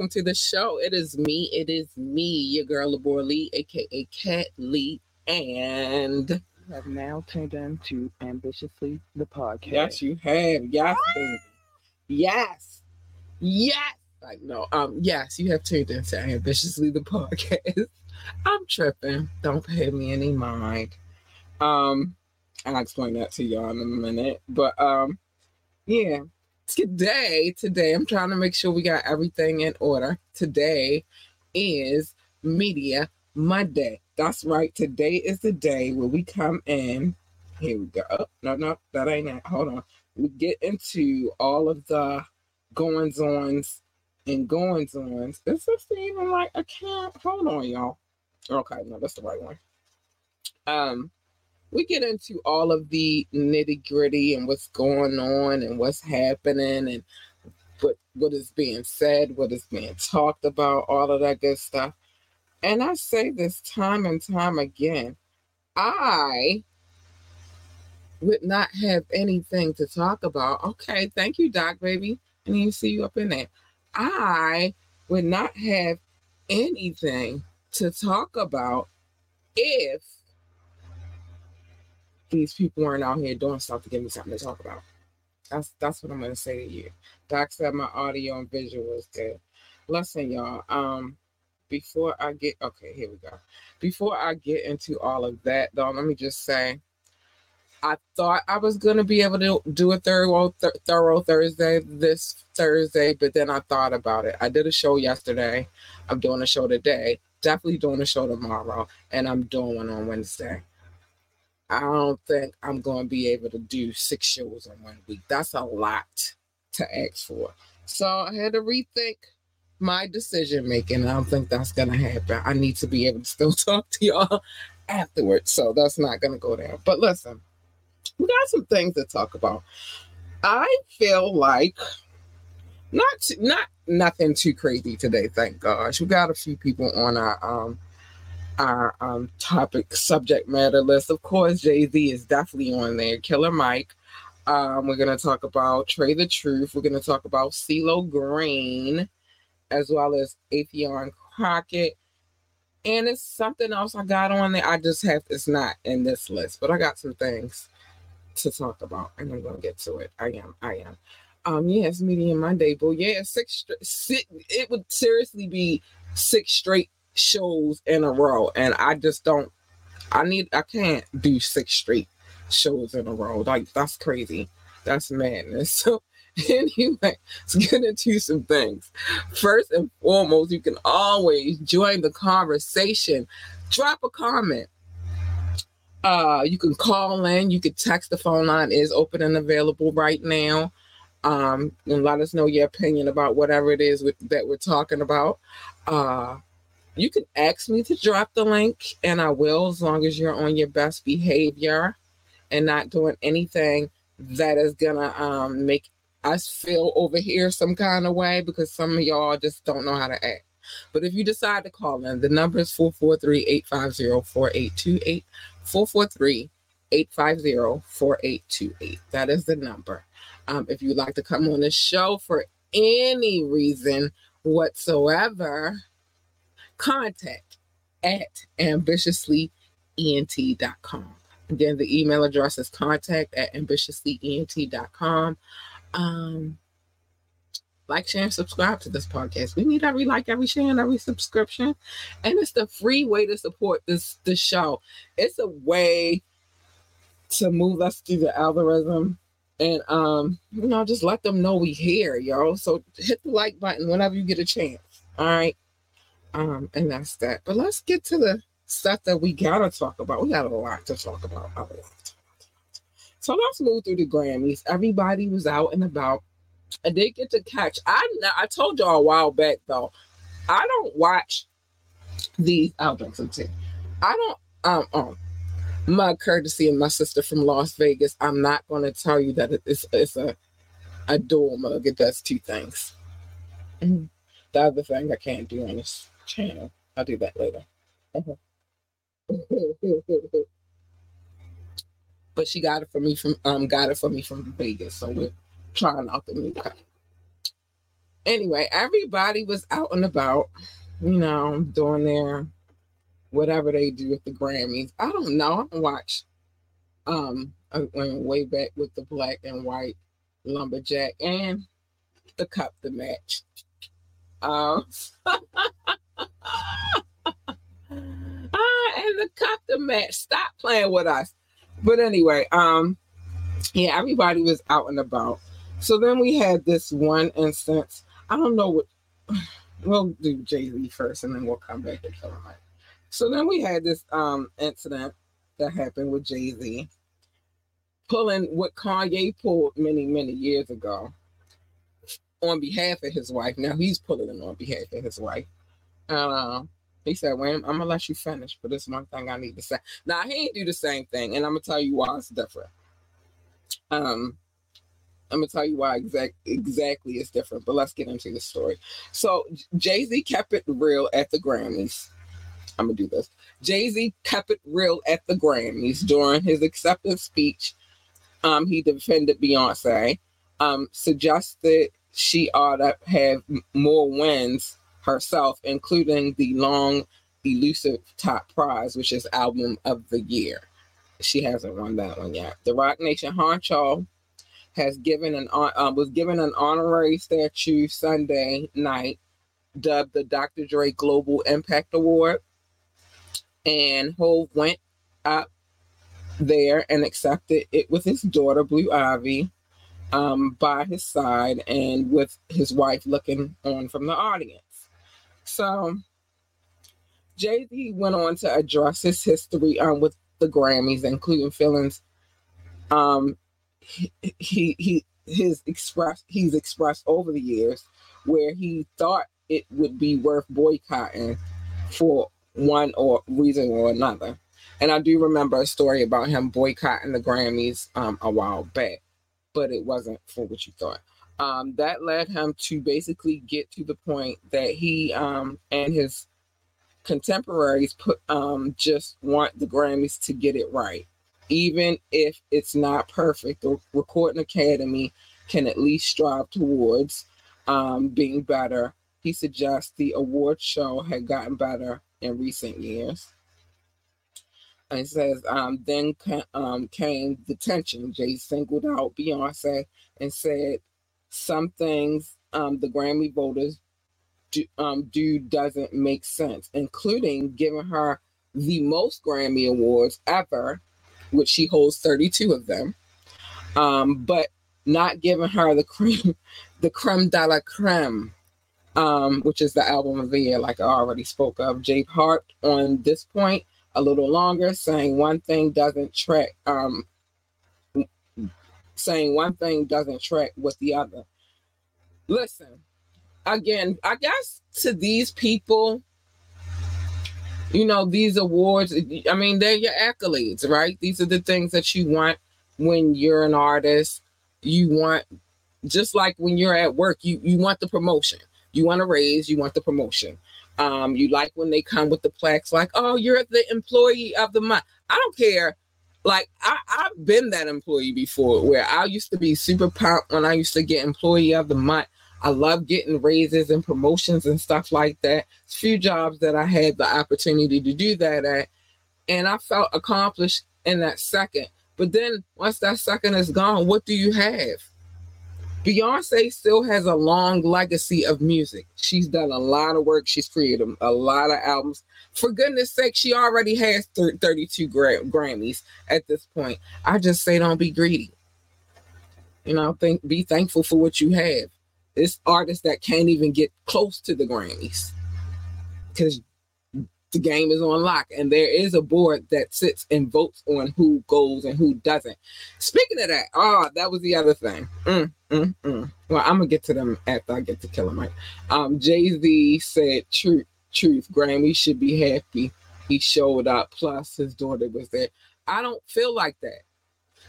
Welcome, to the show. It is me, it is me, your girl Lebora Lee, aka Cat Lee, and You have now turned in to Ambitiously the podcast. yes, you have, yes, baby. yes, yes. Like no, um, yes, you have tuned into Ambitiously the podcast. I'm tripping. Don't pay me any mind. Um, and I'll explain that to y'all in a minute, but um, yeah. Today, today, I'm trying to make sure we got everything in order. Today is Media Monday. That's right. Today is the day where we come in. Here we go. Oh, no, no, that ain't it. Hold on. We get into all of the goings ons and goings ons. Is this even like a camp? Hold on, y'all. Okay, no, that's the right one. Um, we get into all of the nitty gritty and what's going on and what's happening and what what is being said, what is being talked about, all of that good stuff. And I say this time and time again, I would not have anything to talk about. Okay, thank you, Doc, baby. I need to see you up in there. I would not have anything to talk about if these people weren't out here doing stuff to give me something to talk about. That's that's what I'm gonna say to you. Doc said my audio and visual is good. Listen, y'all. Um, before I get okay, here we go. Before I get into all of that, though, let me just say, I thought I was gonna be able to do a thorough th- thorough Thursday this Thursday, but then I thought about it. I did a show yesterday. I'm doing a show today. Definitely doing a show tomorrow, and I'm doing one on Wednesday. I don't think I'm going to be able to do six shows in one week. That's a lot to ask for. So I had to rethink my decision making. I don't think that's going to happen. I need to be able to still talk to y'all afterwards. So that's not going to go down. But listen, we got some things to talk about. I feel like not not nothing too crazy today, thank gosh. We got a few people on our um our um topic subject matter list. Of course, Jay Z is definitely on there. Killer Mike. Um, we're gonna talk about Trae tha Truth. We're gonna talk about CeeLo Green, as well as Atheon Crockett. And it's something else I got on there. I just have it's not in this list, but I got some things to talk about, and I'm gonna get to it. I am, I am. Um, yeah, Media Monday, but yeah, six, six. It would seriously be six straight shows in a row and I just don't I need I can't do six straight shows in a row. Like that's crazy. That's madness. So anyway, let's get into some things. First and foremost, you can always join the conversation. Drop a comment. Uh you can call in, you can text the phone line is open and available right now. Um and let us know your opinion about whatever it is with, that we're talking about. Uh you can ask me to drop the link and I will as long as you're on your best behavior and not doing anything that is gonna um make us feel over here some kind of way because some of y'all just don't know how to act. But if you decide to call in, the number is 443-850-4828. 443-850-4828. That is the number. Um, if you'd like to come on the show for any reason whatsoever, contact at ambitiouslyent.com. Again, the email address is contact at ambitiouslyent.com. Um, like, share, and subscribe to this podcast. We need every like, every share, and every subscription. And it's the free way to support this, this show. It's a way to move us through the algorithm and um, you know, just let them know we here, y'all. So hit the like button whenever you get a chance. All right. Um, and that's that. But let's get to the stuff that we gotta talk about. We got a lot to talk about. A lot. So let's move through the Grammys. Everybody was out and about. I did get to catch. I I told y'all a while back though. I don't watch these. I'll drink some tea. I don't. Um. um my courtesy of my sister from Las Vegas. I'm not going to tell you that it's it's a a dual mug. It does two things. Mm-hmm. The other thing I can't do on this channel. I'll do that later. Uh-huh. but she got it for me from um got it for me from Vegas, so we're trying out the new cut. anyway, everybody was out and about, you know, doing their whatever they do at the Grammys. I don't know. I don't watch um I went way back with the black and white lumberjack and the cup the match. Um ah, and the cup the match. Stop playing with us. But anyway, um, yeah, everybody was out and about. So then we had this one instance. I don't know what we'll do Jay Z first, and then we'll come back to Killer Mike. So then we had this um incident that happened with Jay Z pulling what Kanye pulled many many years ago on behalf of his wife. Now he's pulling it on behalf of his wife. Uh, he said, "Well, I'm gonna let you finish, but this one thing I need to say." Now he ain't do the same thing, and I'm gonna tell you why it's different. Um, I'm gonna tell you why exact exactly it's different, but let's get into the story. So Jay Z kept it real at the Grammys. I'm gonna do this. Jay Z kept it real at the Grammys during his acceptance speech. Um, he defended Beyonce, um, suggested she ought to have more wins herself, including the long, elusive top prize, which is album of the year. She hasn't won that one yet. The Roc Nation Honcho has given an uh, was given an honorary statue Sunday night, dubbed the Dr. Dre Global Impact Award, and Hov went up there and accepted it with his daughter Blue Ivy um, by his side and with his wife looking on from the audience. So Jay Z went on to address his history um, with the Grammys, including feelings um, he, he he his express he's expressed over the years where he thought it would be worth boycotting for one or reason or another. And I do remember a story about him boycotting the Grammys um, a while back, but it wasn't for what you thought um, that led him to basically get to the point that he um, and his contemporaries put um, just want the Grammys to get it right, even if it's not perfect. The Recording Academy can at least strive towards um, being better. He suggests the award show had gotten better in recent years. And says, um, then um, came the tension. Jay singled out Beyonce and said some things um, the Grammy voters do, um, do doesn't make sense, including giving her the most Grammy awards ever, which she holds 32 of them, um, but not giving her the creme, the creme de la creme, um, which is the album of the year, like I already spoke of. Jake Hart on this point a little longer, saying one thing doesn't track um, saying one thing doesn't track with the other. Listen, again, I guess to these people, you know, these awards, I mean, they're your accolades, right? These are the things that you want when you're an artist. You want, just like when you're at work, you, you want the promotion. You want a raise, you want the promotion. Um, you like when they come with the plaques like, oh, you're the employee of the month. I don't care like I, I've been that employee before where I used to be super pumped when I used to get employee of the month. I love getting raises and promotions and stuff like that. It's few jobs that I had the opportunity to do that at. And I felt accomplished in that second. But then once that second is gone, what do you have? Beyonce still has a long legacy of music. She's done a lot of work. She's created a lot of albums. For goodness sake, she already has 32 Gra- Grammys at this point. I just say don't be greedy. You know, think be thankful for what you have. It's artists that can't even get close to the Grammys because the game is on lock and there is a board that sits and votes on who goes and who doesn't. Speaking of that, oh, that was the other thing. Mm, mm, mm. Well, I'm gonna get to them after I get to Killer Mike. Um, Jay Z said, "Truth, truth, Grammy should be happy. He showed up. Plus, his daughter was there. I don't feel like that.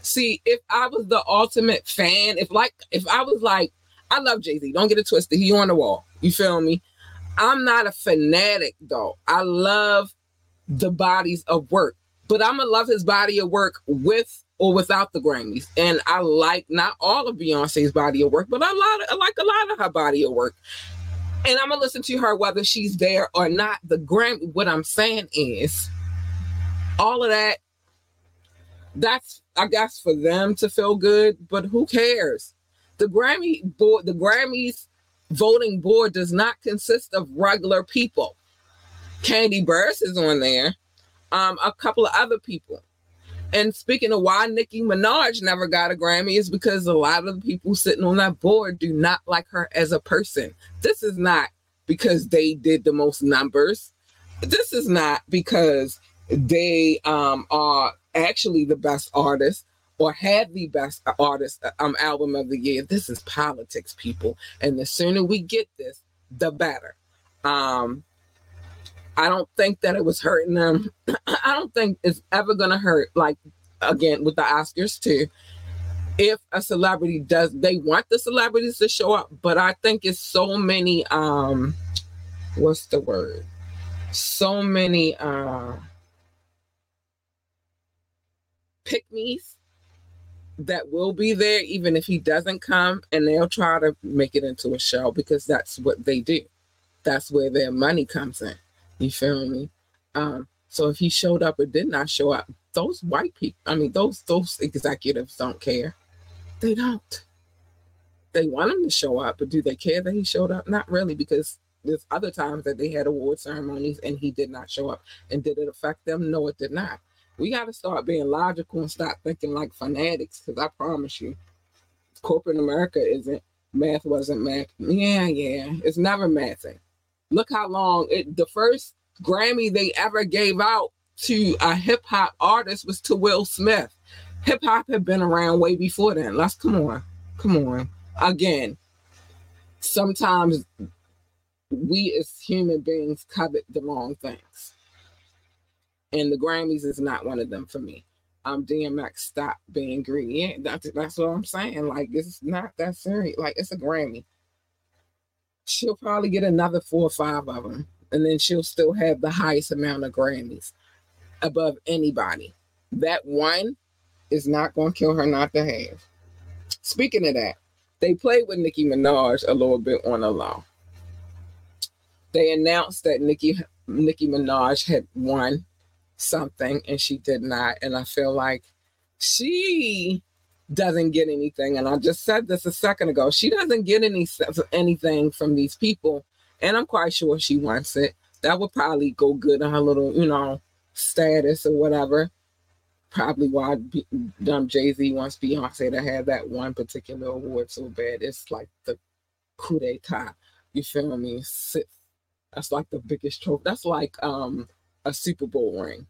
See, if I was the ultimate fan, if like, if I was like, I love Jay Z. Don't get it twisted. He on the wall. You feel me? I'm not a fanatic though. I love the bodies of work, but I'm gonna love his body of work with or without the Grammys. And I like not all of Beyonce's body of work, but I lot of, I like a lot of her body of work. And I'm gonna listen to her whether she's there or not. The Grammy, what I'm saying is, all of that. That's I guess for them to feel good, but who cares? The Grammy board, the Grammys voting board does not consist of regular people. Kandi Burruss is on there, um, a couple of other people. And speaking of why Nicki Minaj never got a Grammy is because a lot of the people sitting on that board do not like her as a person. This is not because they did the most numbers. This is not because they um, are actually the best artist or had the best artist um, album of the year. This is politics, people. And the sooner we get this, the better. Um, I don't think that it was hurting them. I don't think it's ever gonna hurt. Like again with the Oscars too. If a celebrity does, they want the celebrities to show up, but I think it's so many. Um, what's the word? So many uh, pick me's that will be there even if he doesn't come and they'll try to make it into a show because that's what they do that's where their money comes in you feel me? Um, so if he showed up or did not show up, those white people, I mean, those those executives don't care. They don't. They want him to show up, but do they care that he showed up? Not really, because there's other times that they had award ceremonies and he did not show up. And did it affect them? No, it did not. We got to start being logical and stop thinking like fanatics, because I promise you, corporate America isn't. Math wasn't math. Yeah, yeah. It's never mathing. Look how long it the first Grammy they ever gave out to a hip hop artist was to Will Smith. Hip hop had been around way before then. Let's come on. Come on. Again, sometimes we as human beings covet the wrong things. And the Grammys is not one of them for me. Um, DMX stop being greedy. That's that's what I'm saying. Like it's not that serious. Like it's a Grammy she'll probably get another four or five of them, and then she'll still have the highest amount of Grammys above anybody. That one is not going to kill her not to have. Speaking of that, they played with Nicki Minaj a little bit on the low. They announced that Nicki Nicki Minaj had won something and she did not, and I feel like she doesn't get anything. And I just said this a second ago. She doesn't get any anything from these people, and I'm quite sure she wants it. That would probably go good on her little, you know, status or whatever. Probably why dumb Jay Z wants Beyonce to have that one particular award so bad. It's like the coup d'état. You feel me? That's like the biggest trophy. That's like um a Super Bowl ring,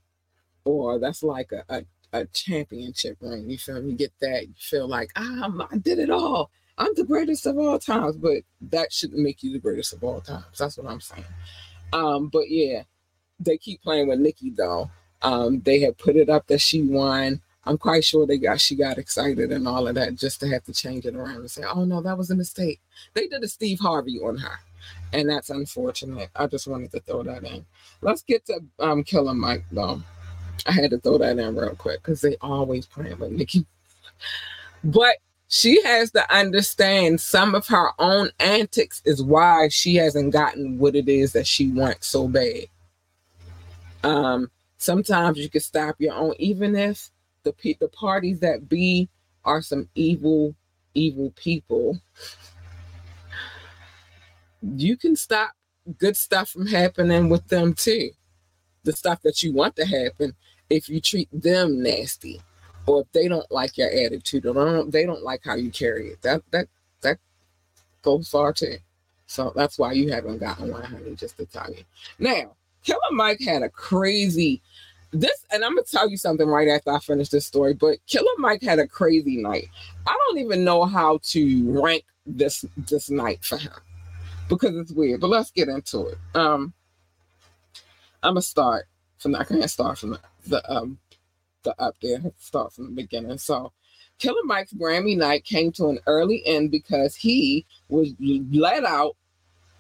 or that's like a, a a championship ring. You feel me? You get that, you feel like, ah, I did it all. I'm the greatest of all times, but that shouldn't make you the greatest of all times. That's what I'm saying. Um, but yeah, they keep playing with Nicki though. Um, they had put it up that she won. I'm quite sure they got she got excited and all of that just to have to change it around and say, oh no, that was a mistake. They did a Steve Harvey on her. And that's unfortunate. I just wanted to throw that in. Let's get to um Killer Mike though. I had to throw that in real quick because they always playing with Nicki. But she has to understand some of her own antics is why she hasn't gotten what it is that she wants so bad. Um, sometimes you can stop your own, even if the the parties that be are some evil, evil people. You can stop good stuff from happening with them too. The stuff that you want to happen if you treat them nasty or if they don't like your attitude or they don't like how you carry it. That that that goes far too. So that's why you haven't gotten one, honey, just to tell you. Now, Killer Mike had a crazy this, and I'm gonna tell you something right after I finish this story, but Killer Mike had a crazy night. I don't even know how to rank this this night for him because it's weird, but let's get into it. Um I'm gonna start from I can't start from the the um the up there. Start from the beginning. So Killer Mike's Grammy night came to an early end because he was let out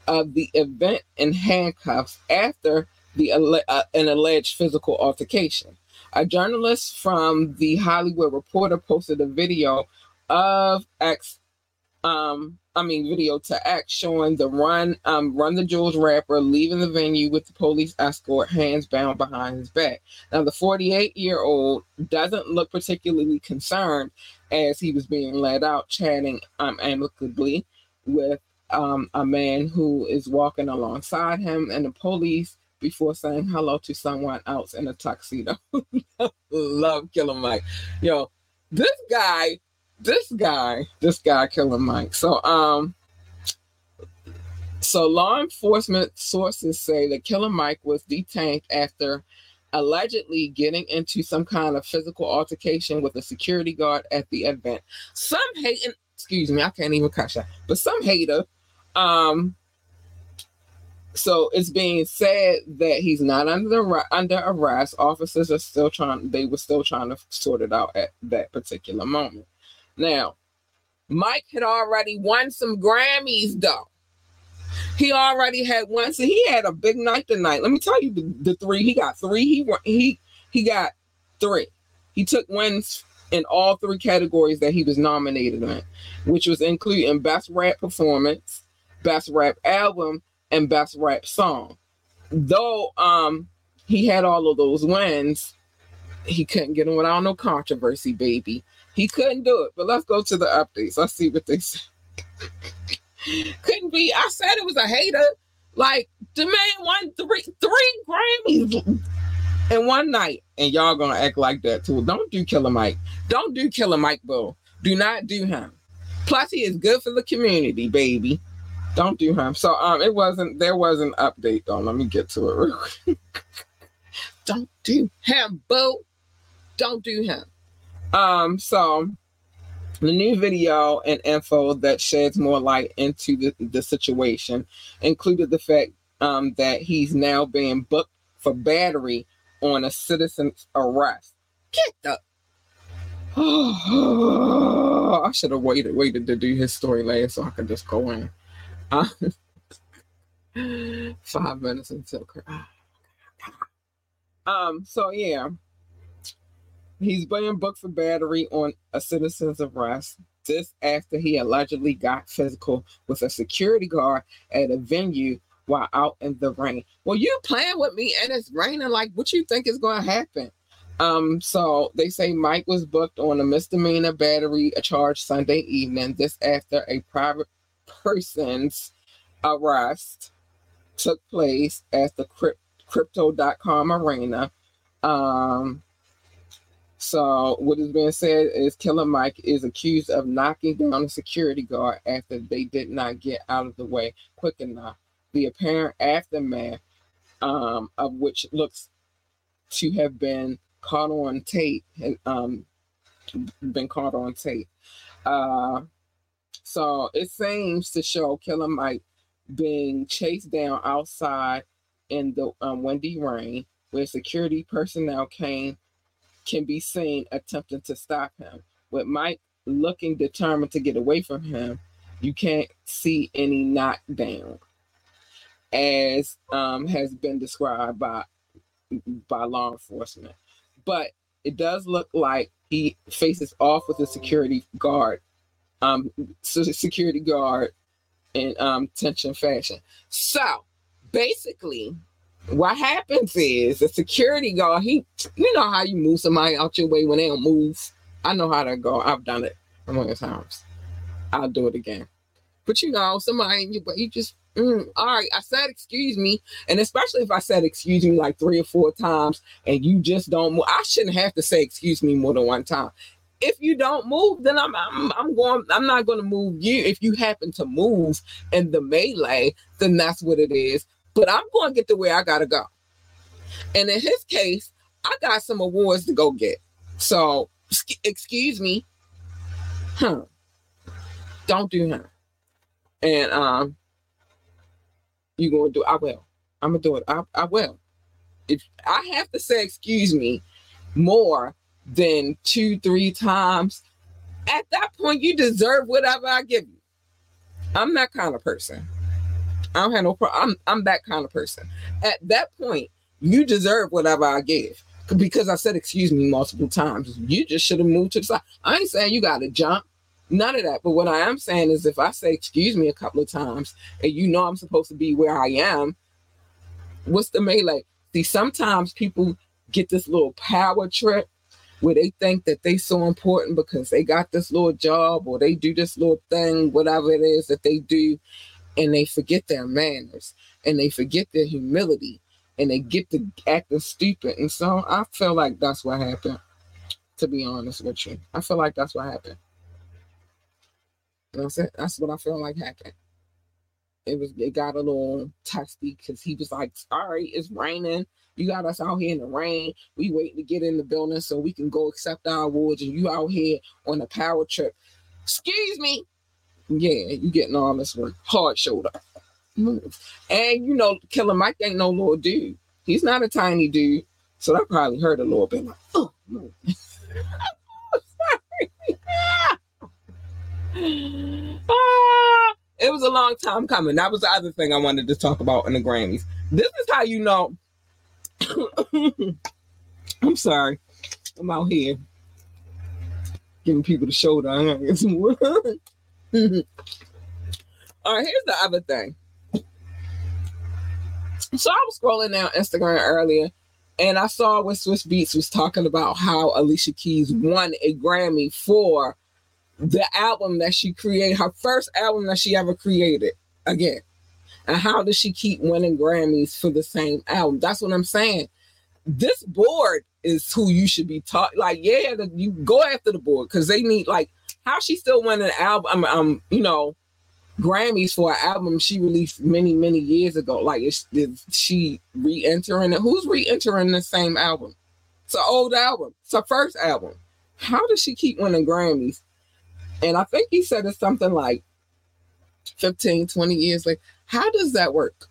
of the event in handcuffs after the uh, an alleged physical altercation. A journalist from the Hollywood Reporter posted a video of X um I mean video to act showing the run um run the jewels rapper leaving the venue with the police escort hands bound behind his back. Now the 48 year old doesn't look particularly concerned as he was being led out chatting um amicably with um a man who is walking alongside him and the police before saying hello to someone else in a tuxedo. Love Killer Mike. Yo, this guy this guy, this guy Killer Mike. So um so law enforcement sources say that Killer Mike was detained after allegedly getting into some kind of physical altercation with a security guard at the event. Some hating, excuse me, I can't even catch that, but some hater. Um, so it's being said that he's not under under arrest. Officers are still trying; they were still trying to sort it out at that particular moment. Now, Mike had already won some Grammys though. He already had one, so he had a big night tonight. Let me tell you the, the three. He got three. He won, he he got three. He took wins in all three categories that he was nominated in, which was including best rap performance, best rap album, and best rap song. Though um he had all of those wins, he couldn't get them without no controversy, baby. He couldn't do it. But let's go to the updates. Let's see what they said. Couldn't be. I said it was a hater. Like the man won three three Grammys in one night, and y'all gonna act like that too. Don't do Killer Mike. Don't do Killer Mike Bull. Do not do him. Plus, he is good for the community, baby. Don't do him. So um, it wasn't. There was an update though. Let me get to it real quick. Don't do him, boo. Don't do him. Um, so the new video and info that sheds more light into the, the situation included the fact um, that he's now being booked for battery on a citizen's arrest. Get the oh, I should have waited waited to do his story last so I could just go in. Five minutes until um so yeah He's being booked for battery on a citizen's arrest. This after he allegedly got physical with a security guard at a venue while out in the rain. Well, you playing with me and it's raining. Like, what you think is going to happen? Um, so they say Mike was booked on a misdemeanor battery charge Sunday evening. This after a private person's arrest took place at the crypt- crypto.com arena. Um, so what is being said is Killer Mike is accused of knocking down a security guard after they did not get out of the way quick enough. The apparent aftermath um, of which looks to have been caught on tape um, been caught on tape. Uh, so it seems to show Killer Mike being chased down outside in the um, windy rain, where security personnel came can be seen attempting to stop him. With Mike looking determined to get away from him, you can't see any knockdown, as um, has been described by by law enforcement. But it does look like he faces off with a security guard, um, security guard in um, tension fashion. So basically, what happens is the security guard, he, you know how you move somebody out your way when they don't move. I know how to go. I've done it a million times. I'll do it again. But you know, somebody you, but you just, mm, all right. I said excuse me, and especially if I said excuse me like three or four times, and you just don't move. I shouldn't have to say excuse me more than one time. If you don't move, then I'm I'm, I'm going. I'm not going to move you. If you happen to move in the melee, then that's what it is but I'm going to get to where I got to go. And in his case, I got some awards to go get. So, excuse me. Huh. Don't do him. And um, you going to do I will. I'm going to do it. I, I will. If I have to say excuse me more than two, three times, at that point, you deserve whatever I give you. I'm that kind of person. I don't have no problem. I'm I'm that kind of person. At that point, you deserve whatever I give. because I said excuse me multiple times. You just should have moved to the side. I ain't saying you got to jump. None of that. But what I am saying is if I say excuse me a couple of times and you know I'm supposed to be where I am, what's the melee? See, sometimes people get this little power trip where they think that they so important because they got this little job or they do this little thing, whatever it is that they do, and they forget their manners and they forget their humility and they get to acting stupid. And so I feel like that's what happened, to be honest with you. I feel like that's what happened. That's it. That's what I feel like happened. It was it got a little testy because he was like, right, it's raining. You got us out here in the rain. We waiting to get in the building so we can go accept our awards, and you out here on a power trip. Excuse me. Yeah, you getting all this work. Hard shoulder. Move. And you know, Killer Mike ain't no little dude. He's not a tiny dude. So that probably hurt a little bit. Like, oh, no. ah, it was a long time coming. That was the other thing I wanted to talk about in the Grammys. This is how you know. I'm sorry. I'm out here giving people the shoulder. I'm gonna All right, here's the other thing. So I was scrolling down Instagram earlier and I saw when Swizz Beatz was talking about how Alicia Keys won a Grammy for the album that she created, her first album that she ever created again. And how does she keep winning Grammys for the same album? That's what I'm saying. This board is who you should be taught. Like, yeah, you go after the board because they need like how she still winning an album. Um, you know, Grammys for an album she released many, many years ago. Like, is, is she re-entering it? Who's re-entering the same album? It's an old album. It's her first album. How does she keep winning Grammys? And I think he said it's something like 15, 20 years later. How does that work?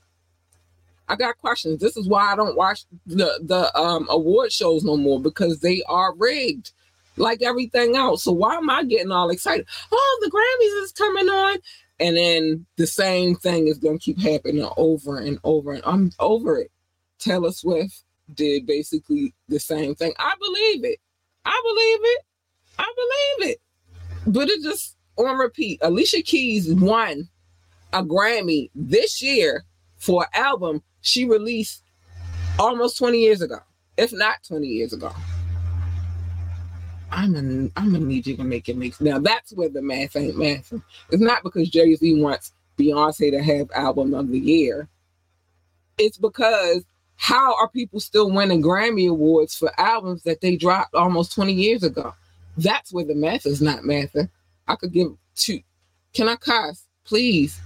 I got questions. This is why I don't watch the the um award shows no more because they are rigged like everything else. So why am I getting all excited? Oh, the Grammys is coming on and then the same thing is going to keep happening over and over and I'm over it. Taylor Swift did basically the same thing. I believe it. I believe it. I believe it. But it just on repeat. Alicia Keys won a Grammy this year for an album she released almost 20 years ago, if not 20 years ago. I'm gonna I'm gonna need you to make it make now that's where the math ain't math. It's not because Jay Z wants Beyonce to have album of the year. It's because how are people still winning Grammy awards for albums that they dropped almost 20 years ago? That's where the math is not mathing. I could give two. Can I cuss, please?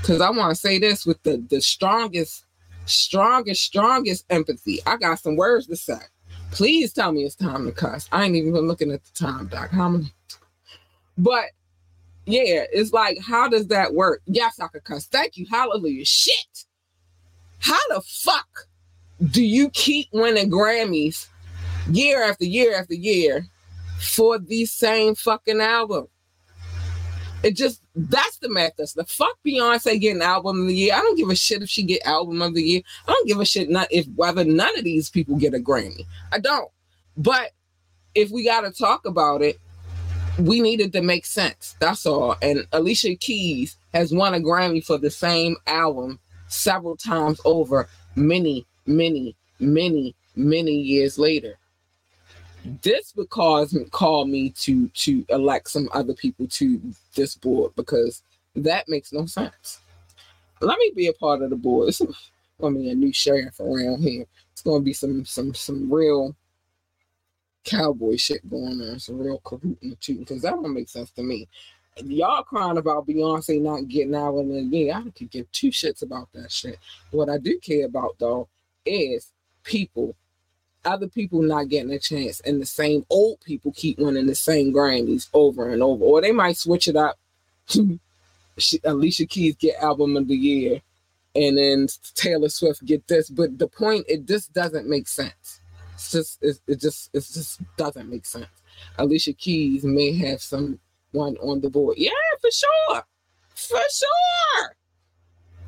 Because I want to say this with the the strongest, strongest, strongest empathy. I got some words to say. Please tell me it's time to cuss. I ain't even been looking at the time, Doc. How many? But yeah, it's like, how does that work? Yes, I could cuss. Thank you. Hallelujah. Shit. How the fuck do you keep winning Grammys year after year after year for the same fucking album? It just that's the math. That's the fuck Beyonce getting album of the year. I don't give a shit if she get album of the year. I don't give a shit not if whether none of these people get a Grammy. I don't. But if we gotta talk about it, we needed to make sense. That's all. And Alicia Keys has won a Grammy for the same album several times over, many, many, many, many years later this would cause call me to to elect some other people to this board because that makes no sense. Let me be a part of the board. It's gonna be a new sheriff around here. It's gonna be some some some real cowboy shit going on, some real cahooting too, because that don't make sense to me. Y'all crying about Beyonce not getting out in the yeah, I could give two shits about that shit. What I do care about though is people other people not getting a chance, and the same old people keep winning the same Grammys over and over, or they might switch it up. Alicia Keys get album of the year, and then Taylor Swift get this. But the point, it just doesn't make sense. It's just, it, it just, it just doesn't make sense. Alicia Keys may have some one on the board. Yeah, for sure, for sure,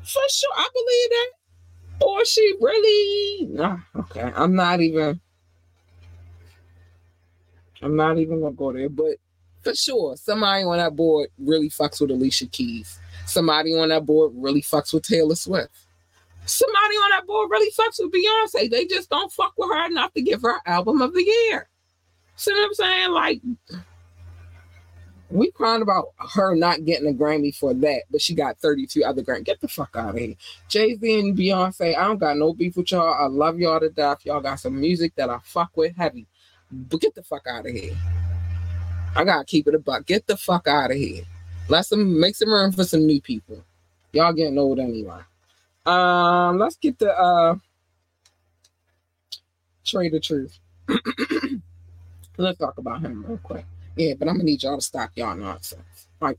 for sure. I believe that or she really nah, okay i'm not even I'm not even gonna go there, but for sure, somebody on that board really fucks with Alicia Keys. Somebody on that board really fucks with Taylor Swift. Somebody on that board really fucks with Beyonce. They just don't fuck with her enough to give her album of the year. See what I'm saying? Like, we crying about her not getting a Grammy for that, but she got 32 other Grammys. Get the fuck out of here. Jay Z and Beyonce, I don't got no beef with y'all. I love y'all to death. Y'all got some music that I fuck with heavy. But get the fuck out of here. I gotta keep it a buck. Get the fuck out of here. Let some make some room for some new people. Y'all getting old anyway. Um, let's get the uh Trae tha Truth. let's talk about him real quick. Yeah, but I'm gonna need y'all to stop y'all nonsense. Like,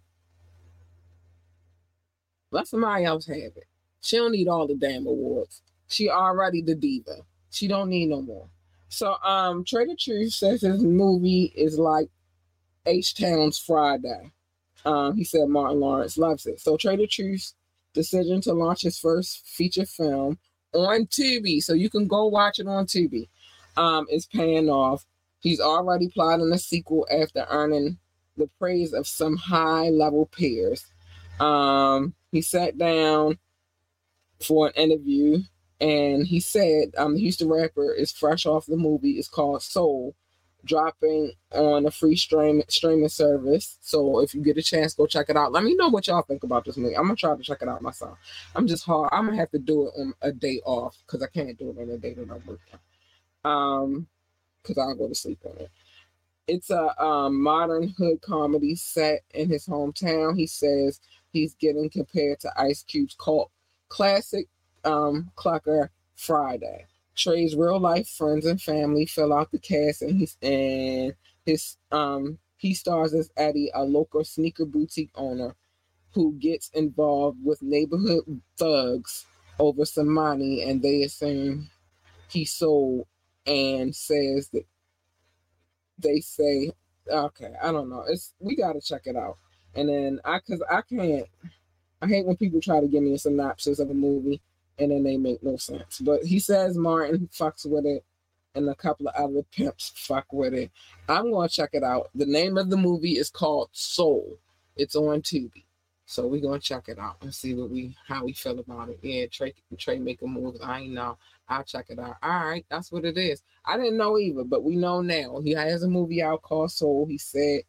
let somebody else have it. She don't need all the damn awards. She already the diva. She don't need no more. So, um, tha Truth says his movie is like H Town's Friday. Um, he said Martin Lawrence loves it. So, Trae tha Truth's decision to launch his first feature film on Tubi, so you can go watch it on Tubi, um, is paying off. He's already plotting a sequel after earning the praise of some high level peers. Um, he sat down for an interview and he said um, the Houston rapper is fresh off the movie. It's called Soul, dropping on a free stream streaming service. So if you get a chance, go check it out. Let me know what y'all think about this movie. I'm gonna try to check it out myself. I'm just hard. I'm gonna have to do it on a day off because I can't do it on a day that I'm working. Um, because I'll go to sleep on it. It's a um, modern hood comedy set in his hometown. He says he's getting compared to Ice Cube's cult classic um, Clucker Friday. Trae's real life friends and family fill out the cast, and he's and his um he stars as Eddie, a local sneaker boutique owner who gets involved with neighborhood thugs over some money, and they assume he sold and says that they say, okay, I don't know. It's we gotta check it out. And then I cause I can't I hate when people try to give me a synopsis of a movie and then they make no sense. But he says Martin fucks with it and a couple of other pimps fuck with it. I'm gonna check it out. The name of the movie is called Soul. It's on Tubi. So we're gonna check it out and see what we how we feel about it. Yeah, Trae Trae make a move. I know. I'll check it out. All right, that's what it is. I didn't know either, but we know now. He has a movie out called Soul. He said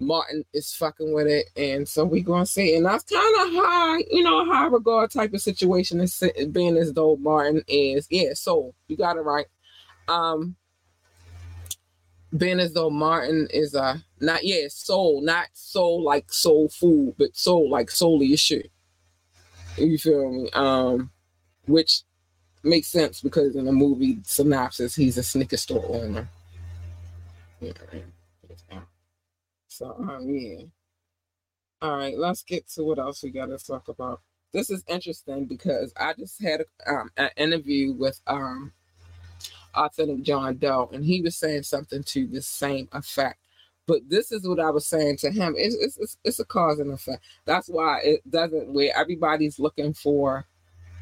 Martin is fucking with it, and so we gonna see. And that's kind of high, you know, high regard type of situation. Is being as though Martin is, yeah. Soul, you got it right. Um, being as though Martin is a not yeah soul, not soul like soul food, but soul like solely shit. You feel me? Um, which makes sense because in the movie synopsis, he's a sneaker store owner. Yeah. So um, yeah. All right, let's get to what else we got to talk about. This is interesting because I just had um, an interview with um authentic John Doe, and he was saying something to the same effect. But this is what I was saying to him. It's, it's, it's, it's a cause and effect. That's why it doesn't where everybody's looking for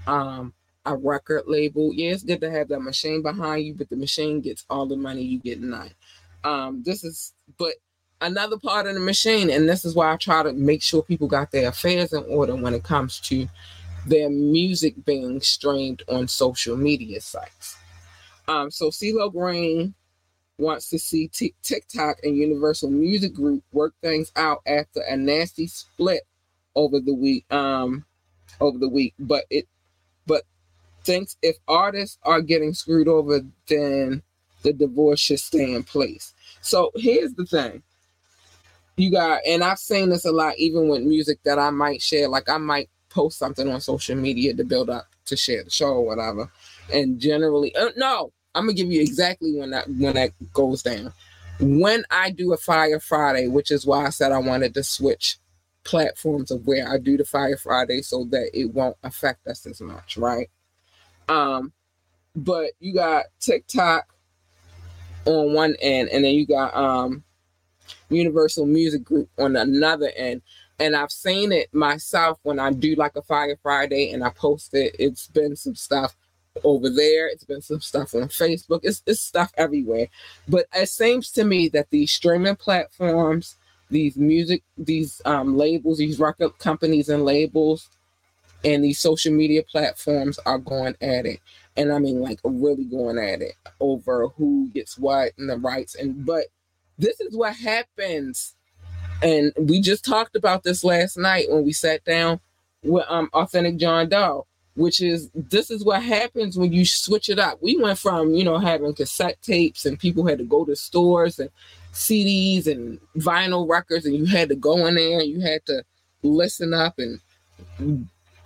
um a record label. Yeah, it's good to have that machine behind you, but the machine gets all the money you get none. Um, this is but another part of the machine, and this is why I try to make sure people got their affairs in order when it comes to their music being streamed on social media sites. Um, so CeeLo Green wants to see T- TikTok and Universal Music Group work things out after a nasty split over the week. Um, over the week, but it, but thinks if artists are getting screwed over, then the divorce should stay in place. So here's the thing. You got, and I've seen this a lot, even with music that I might share. Like I might post something on social media to build up to share the show or whatever and generally uh, no i'm gonna give you exactly when that when that goes down when i do a fire friday which is why i said i wanted to switch platforms of where i do the fire friday so that it won't affect us as much right um but you got tiktok on one end and then you got um universal music group on another end and I've seen it myself when I do like a Fire Friday and I post it. It's been some stuff over there. It's been some stuff on Facebook. It's, it's stuff everywhere. But it seems to me that these streaming platforms, these music, these um, labels, these record companies and labels, and these social media platforms are going at it. And I mean, like, really going at it over who gets what and the rights. And but this is what happens. And we just talked about this last night when we sat down with um, Authentic John Doe which is this is what happens when you switch it up. We went from, you know, having cassette tapes and people had to go to stores and CDs and vinyl records and you had to go in there and you had to listen up and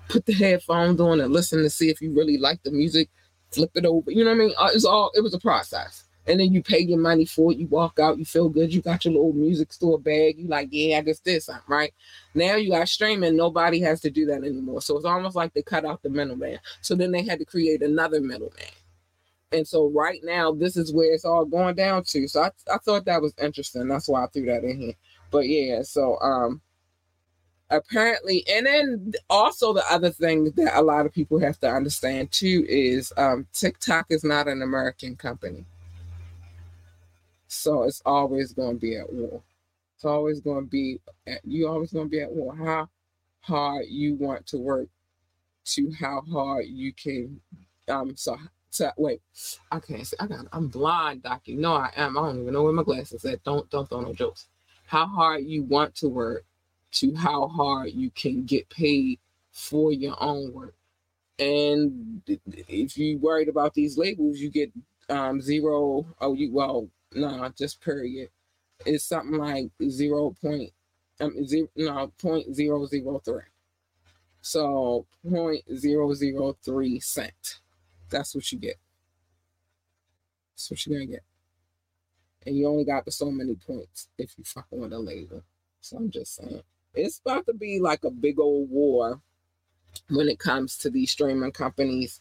put the headphones on and listen to see if you really like the music, flip it over. You know what I mean? Uh, it's all it was a process and then you pay your money for it. You walk out, you feel good. You got your little music store bag. You like, yeah, I just did something, right? Now you got streaming. Nobody has to do that anymore. So it's almost like they cut out the middleman. So then they had to create another middleman. And so right now, this is where it's all going down to. So I, I thought that was interesting. That's why I threw that in here. But yeah, so um apparently and then also the other thing that a lot of people have to understand too is um TikTok is not an American company so it's always going to be at war. It's always going to be at, you always going to be at war. How hard you want to work to how hard you can um so to, wait, I can't see. I got I'm blind, Doc. You know I am. I don't even know where my glasses at. Don't don't throw no jokes. How hard you want to work to how hard you can get paid for your own work. And if you worried about these labels, you get um zero. Oh, you well, no, just period. It's something like zero point, um, zero, no, point zero zero three. So point zero zero three cent. That's what you get. That's what you're gonna get. And you only got so many points if you fucking with a label. So I'm just saying. It's about to be like a big old war when it comes to these streaming companies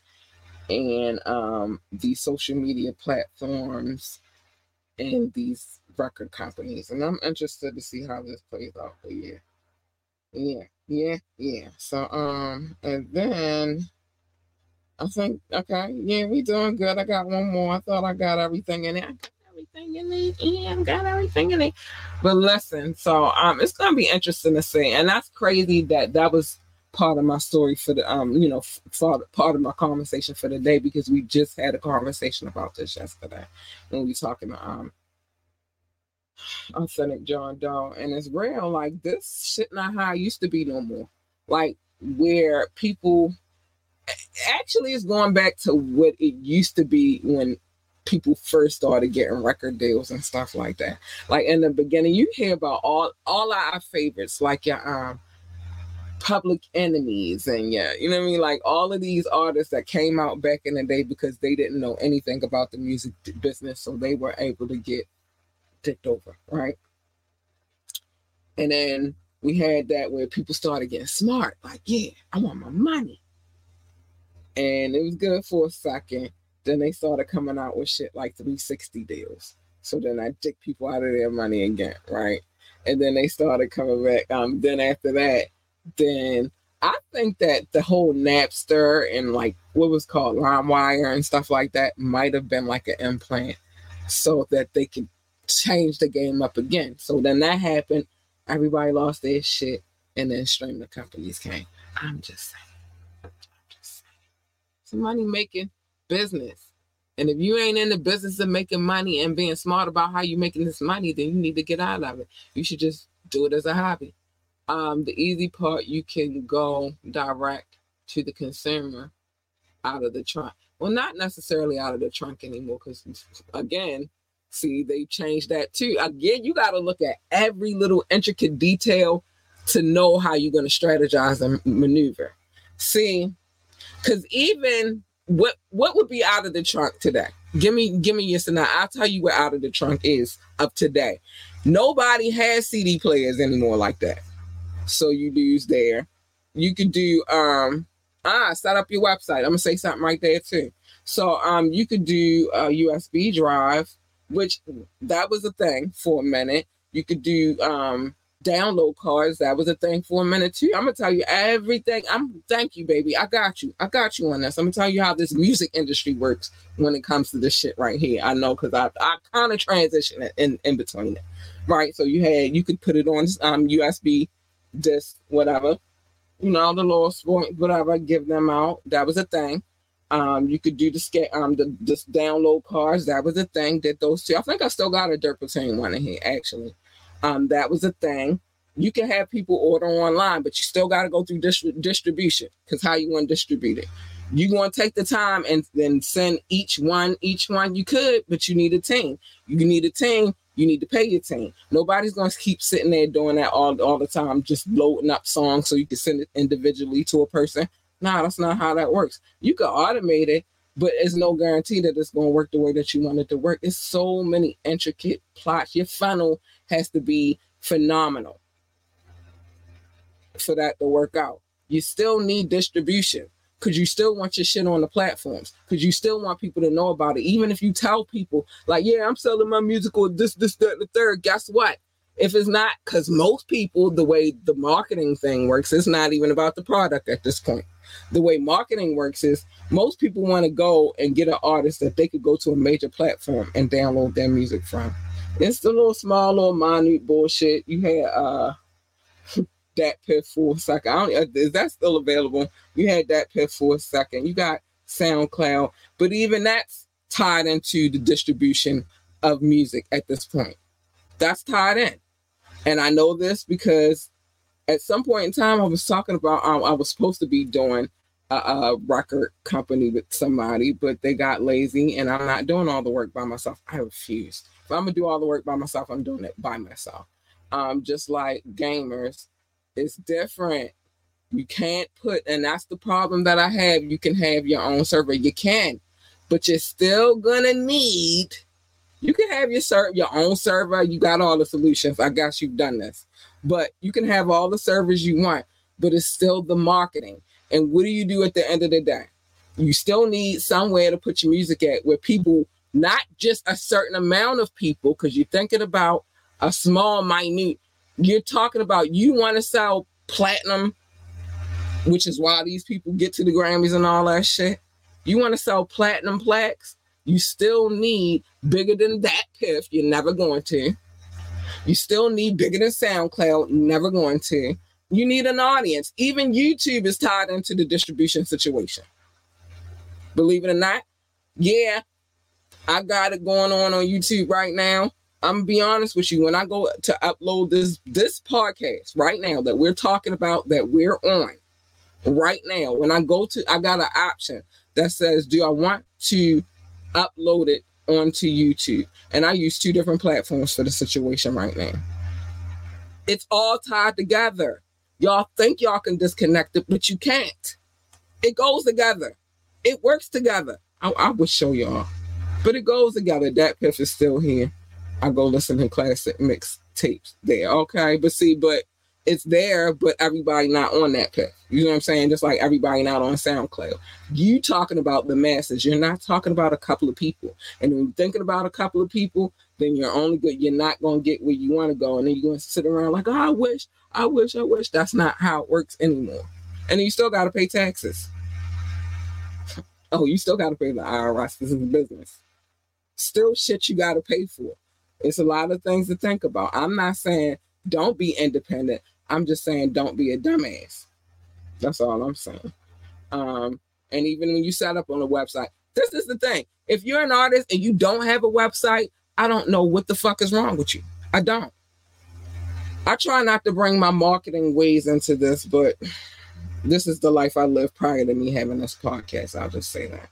and um these social media platforms and these record companies. And I'm interested to see how this plays out. But yeah. Yeah, yeah, yeah. So um and then I think okay, yeah, we doing good. I got one more. I thought I got everything in it. Everything in it. I got everything in it. But listen, so um it's gonna be interesting to see. And that's crazy that that was part of my story for the um you know for part of my conversation for the day because we just had a conversation about this yesterday when we talking um authentic John Doe and it's real like this shit not how it used to be no more like where people actually it's going back to what it used to be when people first started getting record deals and stuff like that. Like in the beginning you hear about all all our favorites like your um public enemies and yeah you know what i mean? Like all of these artists that came out back in the day because they didn't know anything about the music business so they were able to get dicked over right? And then we had that where people started getting smart like yeah i want my money. And it was good for a second then they started coming out with shit like 360 deals so then i dick people out of their money again right and then they started coming back um then after that then I think that the whole Napster and like what was called LimeWire and stuff like that might have been like an implant so that they could change the game up again. So then that happened, everybody lost their shit, and then streaming companies came. I'm just saying. I'm just saying. It's money making business. And if you ain't in the business of making money and being smart about how you're making this money, then you need to get out of it. You should just do it as a hobby um, the easy part, you can go direct to the consumer out of the trunk. Well, not necessarily out of the trunk anymore, because again, see, they changed that too. Again, you got to look at every little intricate detail to know how you're going to strategize and maneuver. See, because even what what would be out of the trunk today? Give me give me yes no. I'll tell you what out of the trunk is of today. Nobody has CD players anymore like that. So you use there. You could do um ah set up your website. I'm gonna say something right there too. So um you could do a USB drive, which that was a thing for a minute. You could do um download cards. That was a thing for a minute too. I'm gonna tell you everything. I'm thank you, baby. I got you. I got you on this. I'm gonna tell you how this music industry works when it comes to this shit right here. I know because I I kind of transition in in between it, right? So you had you could put it on um USB disc, whatever. You know the sport, whatever. Give them out. That was a thing. Um, you could do the skate, um, the just download cards. That was a thing. Did those two? I think I still got a Dirt Platoon one in here actually. Um, that was a thing. You can have people order online, but you still got to go through distri- distribution because how you want to distribute it. You want to take the time and then send each one, each one you could, but you need a team. You need a team. You need to pay your team. Nobody's going to keep sitting there doing that all, all the time, just loading up songs so you can send it individually to a person. No, that's not how that works. You can automate it, but it's no guarantee that it's going to work the way that you want it to work. It's so many intricate plots. Your funnel has to be phenomenal for that to work out. You still need distribution because you still want your shit on the platforms because you still want people to know about it. Even if you tell people, like, yeah, I'm selling my musical this, this, that, the third, guess what? If it's not, because most people, the way the marketing thing works, it's not even about the product at this point. The way marketing works is most people want to go and get an artist that they could go to a major platform and download their music from. It's the little small, little minute bullshit. You had uh DatPiff for a second. I don't, uh, is that still available? You had DatPiff for a second. You got SoundCloud, but even that's tied into the distribution of music at this point. That's tied in. And I know this because at some point in time, I was talking about um, I was supposed to be doing a, a, record company with somebody, but they got lazy, and I'm not doing all the work by myself. I refused. If I'm gonna do all the work by myself, I'm doing it by myself. Um, just like gamers, it's different. You can't put, and that's the problem that I have. You can have your own server, you can, but you're still gonna need. You can have your ser- your own server. You got all the solutions. I guess you've done this, but you can have all the servers you want. But it's still the marketing. And what do you do at the end of the day? You still need somewhere to put your music at where people not just a certain amount of people, because you're thinking about a small, minute. You're talking about you want to sell platinum, which is why these people get to the Grammys and all that shit. You want to sell platinum plaques, you still need bigger than that piff. You're never going to. You still need bigger than SoundCloud. Never going to. You need an audience. Even YouTube is tied into the distribution situation. Believe it or not, yeah, I got it going on on YouTube right now. I'm gonna be honest with you. When I go to upload this this podcast right now that we're talking about that we're on right now, when I go to, I got an option that says, "Do I want to upload it onto YouTube?" And I use two different platforms for the situation right now. It's all tied together. Y'all think y'all can disconnect it, but you can't. It goes together. It works together. I, I would show y'all. But it goes together. DatPiff is still here. I go listen to classic mix tapes there. Okay. But see, but it's there, but everybody not on DatPiff. You know what I'm saying? Just like everybody not on SoundCloud. You talking about the masses. You're not talking about a couple of people. And when you're thinking about a couple of people, then you're only good. You're not gonna get where you want to go. And then you're gonna sit around like, oh, I wish, I wish, I wish. That's not how it works anymore. And you still gotta pay taxes. oh, you still gotta pay the IRS. This is business still shit you got to pay for. It's a lot of things to think about. I'm not saying don't be independent. I'm just saying don't be a dumbass. That's all I'm saying. Um, and even when you set up on a website, this is the thing. If you're an artist and you don't have a website, I don't know what the fuck is wrong with you. I don't. I try not to bring my marketing ways into this, but this is the life I lived prior to me having this podcast. I'll just say that.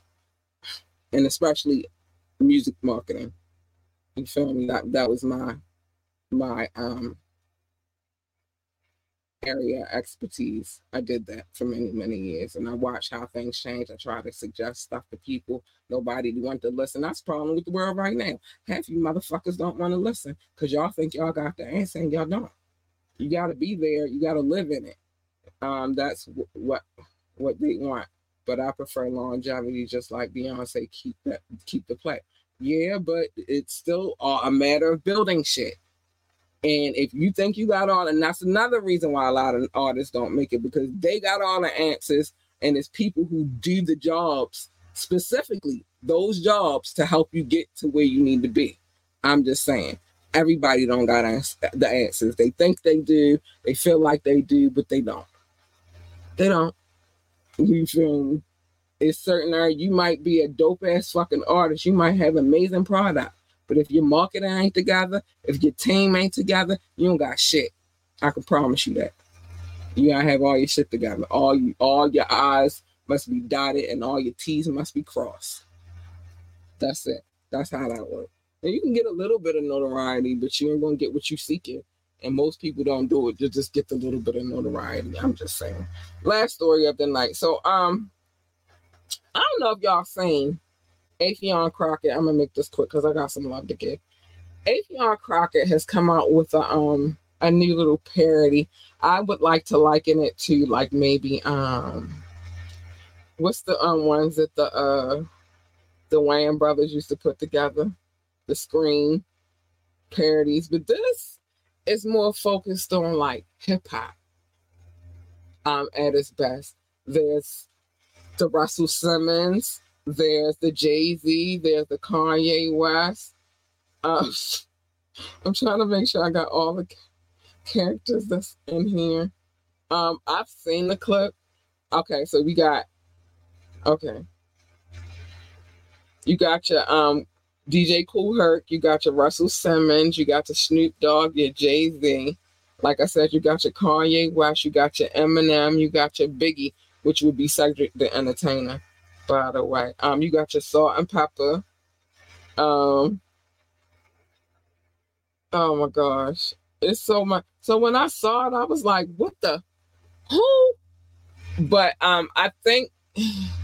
And especially music marketing. You feel me? That that was my my um area expertise. I did that for many, many years. And I watched how things change. I try to suggest stuff to people. Nobody want to listen. That's the problem with the world right now. Half you motherfuckers don't want to listen because y'all think y'all got the answer and y'all don't. You gotta be there, you gotta live in it. Um, that's w- what what they want. But I prefer longevity, just like Beyonce, keep that keep the play. Yeah, but it's still a matter of building shit. And if you think you got all, and that's another reason why a lot of artists don't make it because they got all the answers, and it's people who do the jobs specifically those jobs to help you get to where you need to be. I'm just saying, everybody don't got the answers. They think they do, they feel like they do, but they don't. They don't. You feel? It's certain area you might be a dope ass fucking artist. You might have amazing product, but if your marketing ain't together, if your team ain't together, you don't got shit. I can promise you that. You gotta have all your shit together. All you, all your eyes must be dotted, and all your T's must be crossed. That's it. That's how that works. And you can get a little bit of notoriety, but you ain't gonna get what you seeking. And most people don't do it. You just get the little bit of notoriety. I'm just saying. Last story of the night. So um, I don't know if y'all seen Affion Crockett. I'm gonna make this quick because I got some love to give. Affion Crockett has come out with a um a new little parody. I would like to liken it to like maybe um what's the um ones that the uh the Wayans brothers used to put together, the screen parodies, but this is more focused on like hip hop um at its best. There's the Russell Simmons, there's the Jay Z, there's the Kanye West. Um, I'm trying to make sure I got all the characters that's in here. Um, I've seen the clip. Okay, so we got okay. You got your um DJ Kool Herc, you got your Russell Simmons, you got your Snoop Dogg, your Jay Z. Like I said, you got your Kanye West, you got your Eminem, you got your Biggie, which would be Cedric the Entertainer, by the way. Um, you got your Salt-N-Pepa. Um, oh my gosh, it's so much. So when I saw it, I was like, "What the who?" But um, I think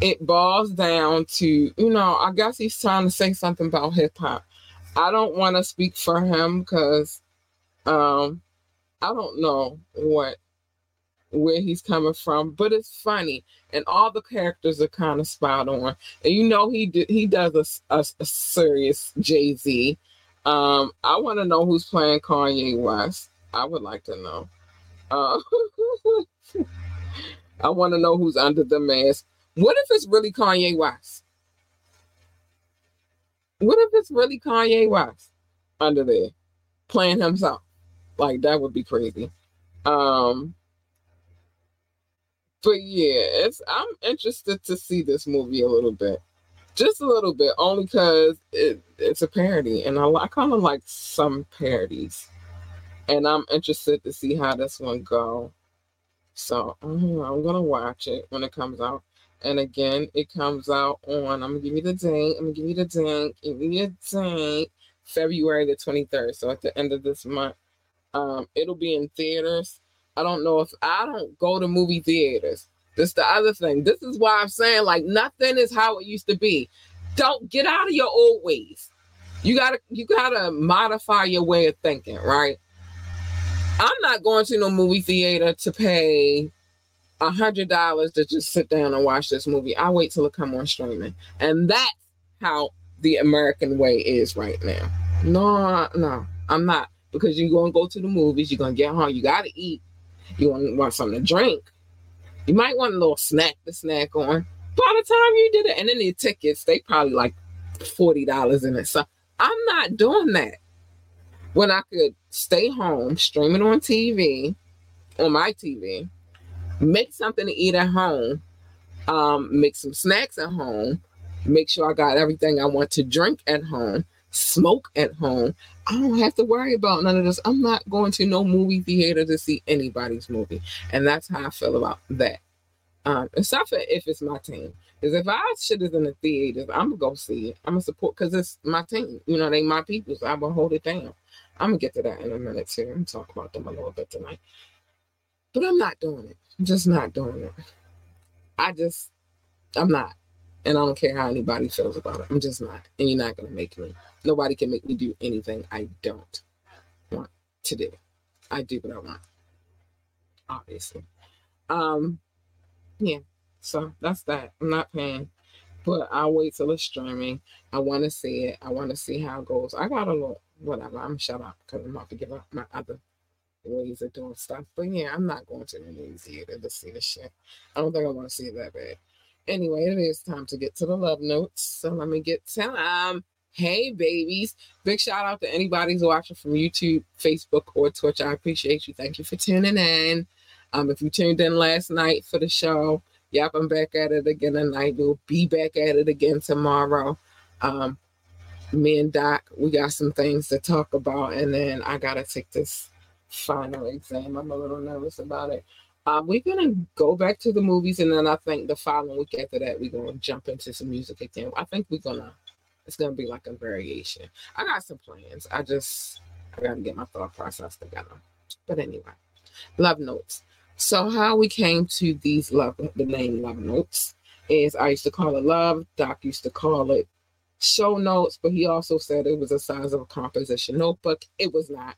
it boils down to, you know, I guess he's trying to say something about hip hop. I don't want to speak for him because um I don't know what where he's coming from, but it's funny, and all the characters are kind of spot on. And you know, he did he does a, a, a serious Jay Z. Um, I want to know who's playing Kanye West. I would like to know. Uh, I want to know who's under the mask. What if it's really Kanye West? What if it's really Kanye West under there playing himself? Like that would be crazy. Um but yeah, it's I'm interested to see this movie a little bit. Just a little bit, only because it, it's a parody, and I, I kind of like some parodies, and I'm interested to see how this one go. So I'm gonna watch it when it comes out. And again, it comes out on, I'm gonna give you the date, I'm gonna give you the date, give you the date, February the 23rd. So at the end of this month, um, it'll be in theaters. I don't know if I don't go to movie theaters. This the other thing. This is why I'm saying like nothing is how it used to be. Don't get out of your old ways. You gotta you gotta modify your way of thinking, right? I'm not going to no movie theater to pay a hundred dollars to just sit down and watch this movie. I wait till it come on streaming, and that's how the American way is right now. No, no, I'm not because you're gonna go to the movies. You're gonna get home. You gotta eat. You want want something to drink. You might want a little snack to snack on. By the time you did it, and then the tickets, they probably like forty dollars in it. So I'm not doing that. When I could stay home, streaming on TV, on my TV, make something to eat at home, um, make some snacks at home, make sure I got everything I want to drink at home, smoke at home. I don't have to worry about none of this. I'm not going to no movie theater to see anybody's movie. And that's how I feel about that. Um, except for if it's my team. Because if I shit is in the theaters, I'm gonna go see it. I'm gonna support because it's my team. You know, they my people, so I'm gonna hold it down. I'm gonna get to that in a minute too. I'm talk about them a little bit tonight. But I'm not doing it. I'm just not doing it. I just, I'm not. And I don't care how anybody feels about it. I'm just not. And you're not going to make me. Nobody can make me do anything I don't want to do. I do what I want. Obviously. Um, yeah. So that's that. I'm not paying. But I'll wait till it's streaming. I want to see it. I want to see how it goes. I got a little whatever. I'm shut up because I'm about to give up my other ways of doing stuff. But yeah, I'm not going to the movie theater to see the shit. I don't think I want to see it that bad. Anyway, it is time to get to the love notes. So let me get to them. Hey, babies. Big shout out to anybody who's watching from YouTube, Facebook, or Twitch. I appreciate you. Thank you for tuning in. Um, if you tuned in last night for the show, yep, I'm back at it again tonight. We'll be back at it again tomorrow. Um, me and Doc, we got some things to talk about, and then I gotta take this final exam. I'm a little nervous about it. Um, we're gonna go back to the movies, and then I think the following week after that, we're gonna jump into some music again. I think we're gonna, it's gonna be like a variation. I got some plans. I just, I gotta get my thought process together. But anyway, love notes. So how we came to these love, the name love notes is I used to call it love. Doc used to call it show notes, but he also said it was the size of a composition notebook. It was not.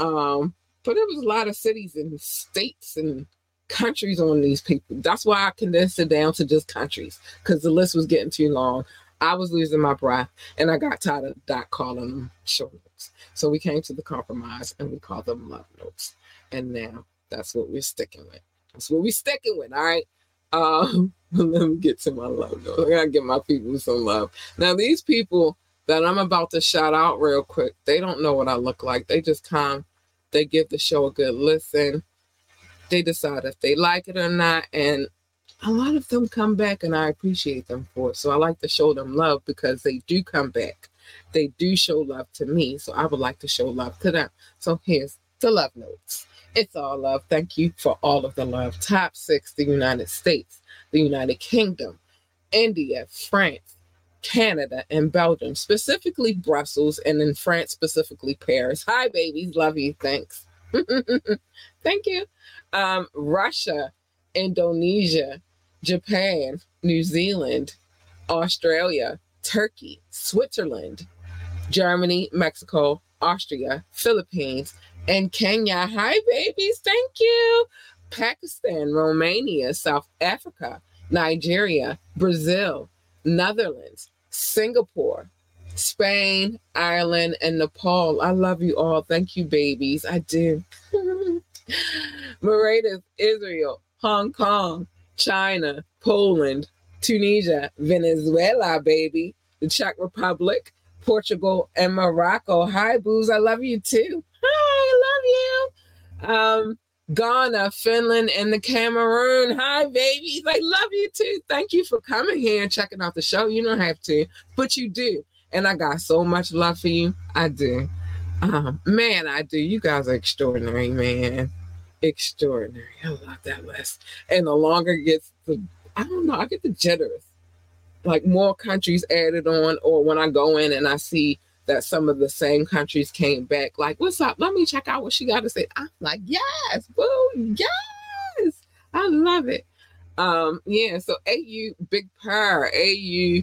Um, but there was a lot of cities and states and countries on these people. That's why I condensed it down to just countries because the list was getting too long. I was losing my breath and I got tired of Doc calling them short notes. So we came to the compromise and we called them love notes. And now that's what we're sticking with. That's what we're sticking with. All right. Um, let me get to my love notes. I gotta give my people some love. Now, these people that I'm about to shout out real quick, they don't know what I look like. They just come, they give the show a good listen. They decide if they like it or not. And a lot of them come back and I appreciate them for it. So I like to show them love because they do come back. They do show love to me. So I would like to show love to them. So here's the love notes. It's all love. Thank you for all of the love. Top six, the United States, the United Kingdom, India, France, Canada, and Belgium, specifically Brussels, and in France, specifically Paris. Hi, babies. Love you. Thanks. Thank you. Um, Russia, Indonesia, Japan, New Zealand, Australia, Turkey, Switzerland, Germany, Mexico, Austria, Philippines, and Kenya. Hi, babies. Thank you. Pakistan, Romania, South Africa, Nigeria, Brazil, Netherlands, Singapore, Spain, Ireland, and Nepal. I love you all. Thank you, babies. I do. Mauritius, Israel, Hong Kong, China, Poland, Tunisia, Venezuela, baby, the Czech Republic, Portugal, and Morocco. Hi, booze. I love you too. Hi, I love you. Um, Ghana, Finland, and the Cameroon. Hi, babies. I love you too. Thank you for coming here and checking out the show. You don't have to, but you do. And I got so much love for you. I do. Um, man, I do. You guys are extraordinary, man. Extraordinary. I love that list. And the longer it gets, the I don't know, I get the jitters. Like more countries added on, or when I go in and I see that some of the same countries came back, like, what's up? Let me check out what she got to say. I'm like, yes, boo, yes. I love it. Um, yeah, so AU Big Purr, AU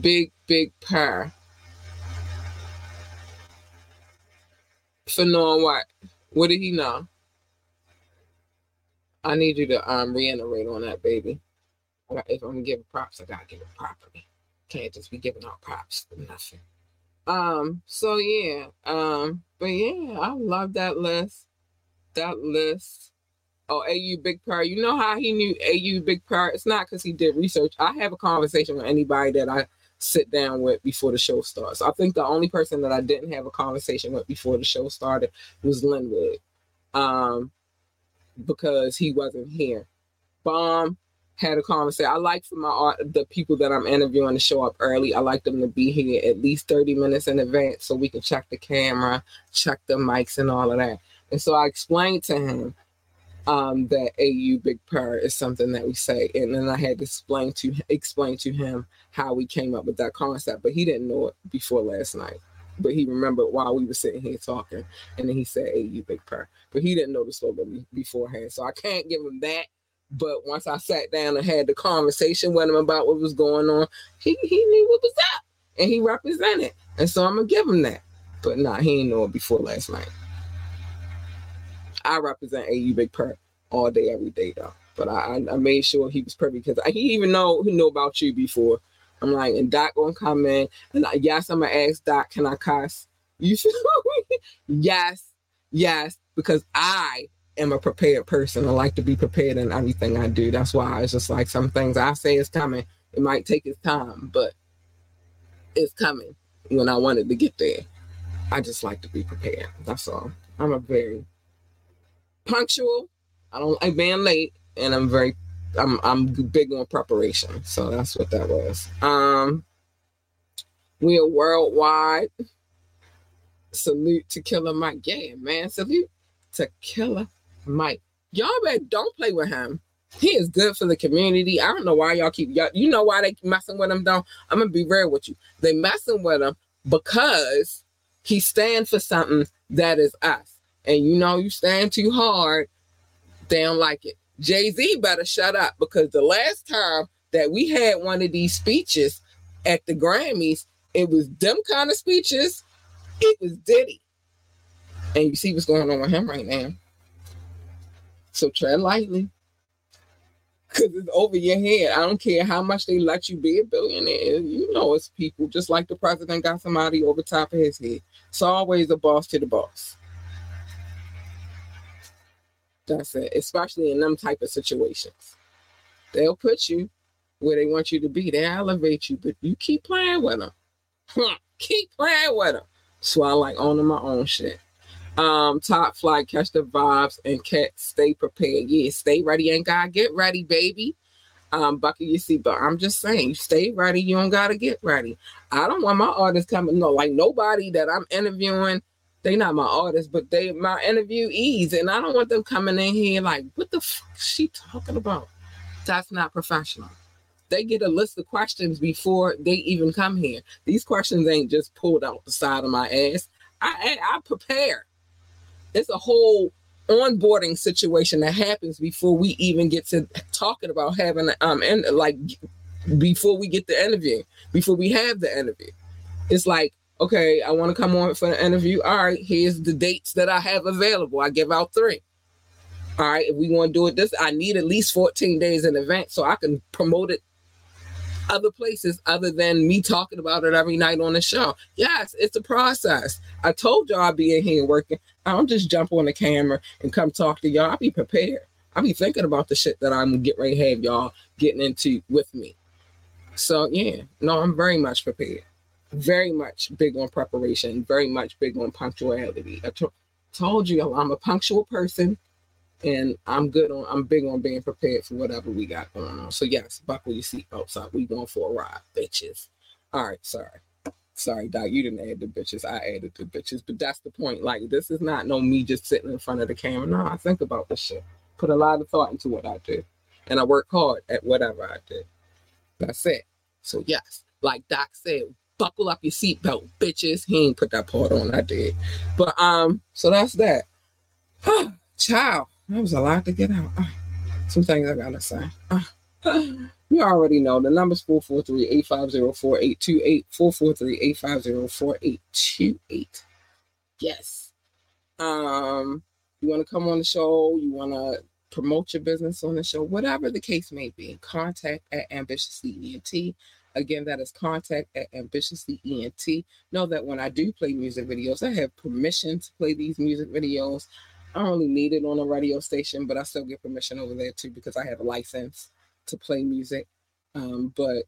Big Big Purr. For knowing what? What did he know? I need you to um reiterate on that, baby. If I'm giving props, I gotta give it properly. Can't just be giving out props for nothing. Um, so yeah, um, but yeah, I love that list. That list. Oh, AU Big Purr. You know how he knew AU Big Purr? It's not because he did research. I have a conversation with anybody that I sit down with before the show starts. I think the only person that I didn't have a conversation with before the show started was Linwood. Um, because he wasn't here. Bomb had a conversation. I like for my art the people that I'm interviewing to show up early. I like them to be here at least 30 minutes in advance so we can check the camera, check the mics and all of that. And so I explained to him um, that AU Big Purr is something that we say. And then I had to explain to explain to him how we came up with that concept, but he didn't know it before last night. But he remembered while we were sitting here talking, and then he said AU Big Purr. But he didn't know the slogan beforehand. So I can't give him that but once I sat down and had the conversation with him about what was going on, he, he knew what was up and he represented. And so I'm gonna give him that. But nah, he ain't know it before last night. I represent AU Big Purr all day, every day though. But I, I made sure he was perfect because he even know he know about you before. I'm like, and Doc gonna come in, and I, yes, I'm gonna ask Doc, can I cuss? You me? Yes, yes, because I am a prepared person. I like to be prepared in everything I do. That's why it's just like some things I say is coming. It might take its time, but it's coming when I wanted to get there. I just like to be prepared. That's all. I'm a very punctual. I don't like being late, and I'm very I'm I'm big on preparation. So that's what that was. Um we are worldwide. Salute to Killer Mike. Yeah, man. Salute to Killer Mike. Y'all better don't play with him. He is good for the community. I don't know why y'all keep y'all, you know why they messing with him though. I'm gonna be real with you. They messing with him because he stands for something that is us. And you know you stand too hard, they don't like it. Jay-Z better shut up because the last time that we had one of these speeches at the Grammys, it was them kind of speeches. It was Diddy. And you see what's going on with him right now. So tread lightly. Cause it's over your head. I don't care how much they let you be a billionaire. You know it's people. Just like the president got somebody over top of his head. It's always a boss to the boss. That's it. Especially in them type of situations. They'll put you where they want you to be. They elevate you, but you keep playing with them. keep playing with them. So I like owning my own shit. Um, top flight, catch the vibes, and cat stay prepared. Yeah, stay ready and God get ready, baby. Um, buckle your seatbelt. I'm just saying, stay ready. You don't gotta get ready. I don't want my artists coming. No, like nobody that I'm interviewing, they not my artists, but they my interviewees, and I don't want them coming in here like, what the fuck she talking about? That's not professional. They get a list of questions before they even come here. These questions ain't just pulled out the side of my ass. I I, I prepare it's a whole onboarding situation that happens before we even get to talking about having um and like before we get the interview, before we have the interview. It's like, okay, I want to come on for the interview. All right, here's the dates that I have available. I give out three. All right, if we want to do it this, I need at least 14 days in advance so I can promote it other places other than me talking about it every night on the show. Yes, it's a process. I told y'all I'd be in here working. I don't just jump on the camera and come talk to y'all. I'll be prepared. I'll be thinking about the shit that I'm getting ready to have y'all getting into with me. So yeah, no, I'm very much prepared. Very much big on preparation. Very much big on punctuality. I t- told you I'm a punctual person and I'm good on I'm big on being prepared for whatever we got going on. So yes, buckle your seatbelts up. We going for a ride, bitches. All right, sorry. Sorry, Doc, you didn't add the bitches. I added the bitches. But that's the point. Like, this is not no me just sitting in front of the camera. No, I think about this shit. Put a lot of thought into what I do. And I work hard at whatever I do. That's it. So yes, like Doc said, buckle up your seatbelt, bitches. He ain't put that part on, I did. But um, so that's that. Ciao. That was a lot to get out. Uh, some things I gotta say. Uh, you already know the number's 443-850-4828. 443-850-4828. Yes. Um, you want to come on the show, you want to promote your business on the show, whatever the case may be, contact at Ambitiously ENT. Again, that is contact at Ambitiously ENT. Know that when I do play music videos, I have permission to play these music videos. I don't really need it on a radio station, but I still get permission over there too because I have a license to play music. Um, but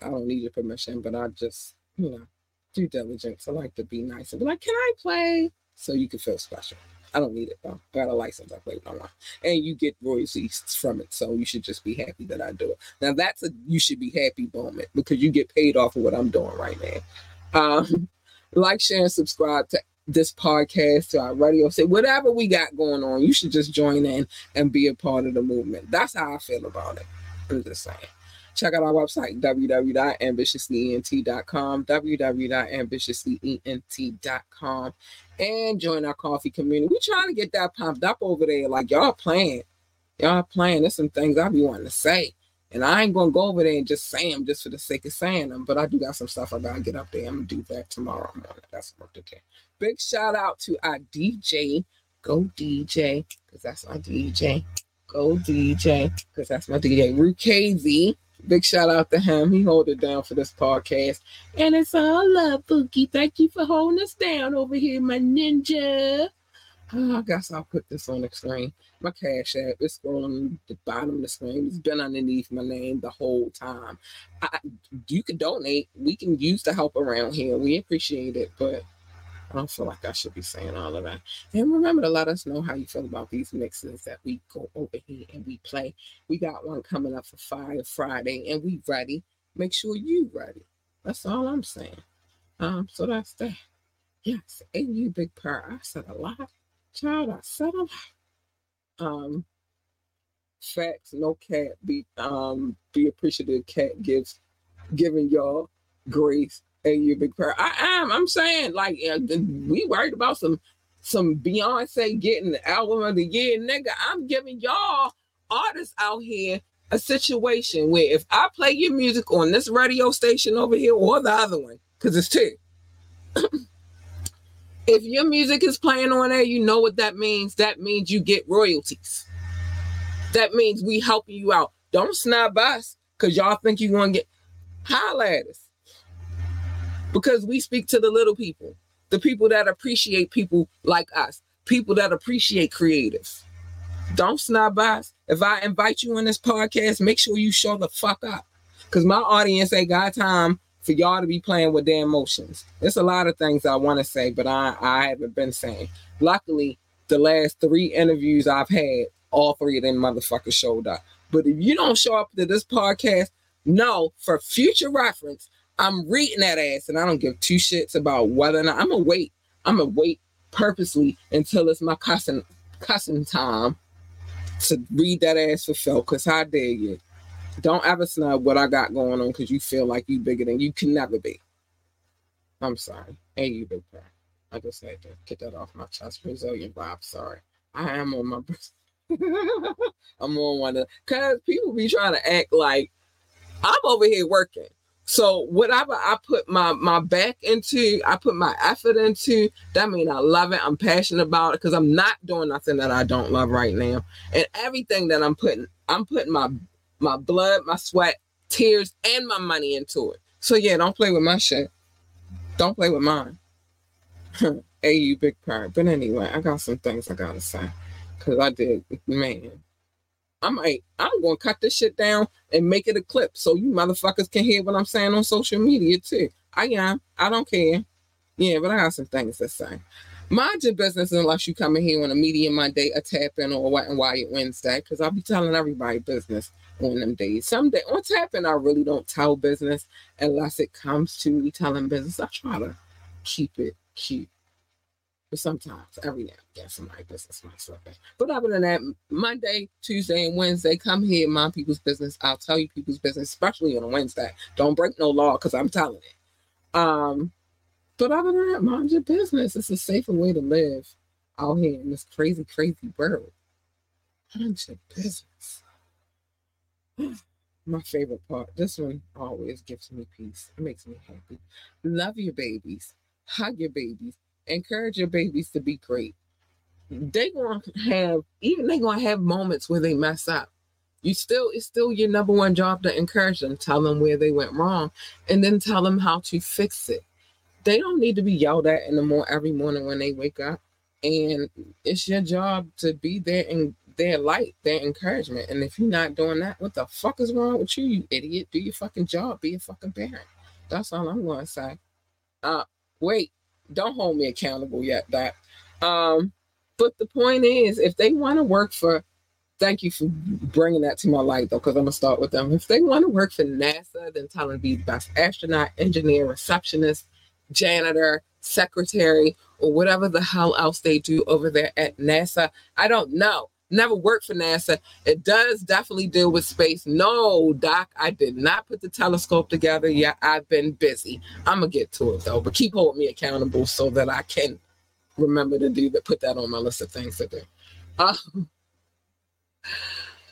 I don't need your permission, but I just, you know, due diligence. I like to be nice and be like, can I play? So you can feel special. I don't need it though. I got a license. I play online, and you get royalties from it. So you should just be happy that I do it. Now that's a you should be happy moment because you get paid off of what I'm doing right now. Um, like, share, and subscribe to this podcast, to our radio, say whatever we got going on, you should just join in and be a part of the movement. That's how I feel about it. I'm just saying. Check out our website, www.ambitiouslyent.com, www.ambitiouslyent.com, and join our Ko-fi community. We're trying to get that pumped up over there. Like y'all playing. Y'all playing. There's some things I be wanting to say. And I ain't gonna go over there and just say them just for the sake of saying them. But I do got some stuff I gotta get up there. I'm gonna do that tomorrow morning. That's work to do. Big shout out to our DJ. Go DJ, because that's my DJ. Go DJ, because that's my DJ. Rukazy. Big shout out to him. He hold it down for this podcast. And it's all love, Bookie. Thank you for holding us down over here, my ninja. Oh, I guess I'll put this on the screen. My cash app is on the bottom of the screen. It's been underneath my name the whole time. I, you can donate. We can use the help around here. We appreciate it, but I don't feel like I should be saying all of that. And remember to let us know how you feel about these mixes that we go over here and we play. We got one coming up for Fire Friday, and we ready. Make sure you ready. That's all I'm saying. Um, so that's that. Yes, and you big purr. I said a lot. Child, I said a lot. Um facts, no cat be um be appreciative cat gives giving y'all grace you big prayer. I am. I'm saying like we worried about some some Beyonce getting the album of the year, nigga. I'm giving y'all artists out here a situation where if I play your music on this radio station over here or the other one, because it's two. if your music is playing on there, you know what that means. That means you get royalties. That means we helping you out. Don't snub us because y'all think you're gonna get holla at us because we speak to the little people, the people that appreciate people like us, people that appreciate creatives. Don't snob us. If I invite you on this podcast, make sure you show the fuck up. Because my audience ain't got time for y'all to be playing with their emotions. There's a lot of things I want to say, but I, I haven't been saying. Luckily, the last three interviews I've had, all three of them motherfuckers showed up. But if you don't show up to this podcast, no, for future reference, I'm reading that ass and I don't give two shits about whether or not I'm gonna wait. I'm gonna wait purposely until it's my cussing cussing time to read that ass for Phil. Cause how dare you? Don't ever snub what I got going on because you feel like you bigger than you can never be. I'm sorry. Hey you big fan. I just had to get that off my chest. Brazilian vibe. Sorry. I am on my I'm on one of cause people be trying to act like I'm over here working. So whatever I put my my back into, I put my effort into, that means I love it. I'm passionate about it because I'm not doing nothing that I don't love right now. And everything that I'm putting, I'm putting my my blood, my sweat, tears, and my money into it. So yeah, don't play with my shit. Don't play with mine. hey, you big part. But anyway, I got some things I gotta say. Cause I did, man. I'm like, I'm gonna cut this shit down and make it a clip so you motherfuckers can hear what I'm saying on social media too. I am. I don't care. Yeah, but I got some things to say. Mind your business unless you come in here on a Media Monday, a tap in, or Wet and Wired Wednesday, because I'll be telling everybody business on them days. Some day on tapping, I really don't tell business unless it comes to me telling business. I try to keep it cute. But sometimes, every now and then, somebody business slip in. But other than that, Monday, Tuesday, and Wednesday, come here, mind people's business. I'll tell you people's business, especially on a Wednesday. Don't break no law because I'm telling it. Um, but other than that, mind your business. It's a safer way to live out here in this crazy, crazy world. Mind your business. My favorite part. This one always gives me peace. It makes me happy. Love your babies. Hug your babies encourage your babies to be great. They gonna have even they gonna have moments where they mess up. You still it's still your number one job to encourage them, tell them where they went wrong, and then tell them how to fix it. They don't need to be yelled at in the morning every morning when they wake up. And it's your job to be there and their light, their encouragement. And if you're not doing that, what the fuck is wrong with you, you idiot? Do your fucking job. Be a fucking parent. That's all I'm gonna say. Uh wait, don't hold me accountable yet, Doc. Um, but the point is, if they want to work for, thank you for bringing that to my light, though, because I'm gonna start with them. If they want to work for NASA, then tell them to be best astronaut, engineer, receptionist, janitor, secretary, or whatever the hell else they do over there at NASA. I don't know never worked for NASA. It does definitely deal with space. No, Doc, I did not put the telescope together yet. I've been busy. I'm gonna get to it though, but keep holding me accountable so that I can remember to do that. Put that on my list of things to do. Um,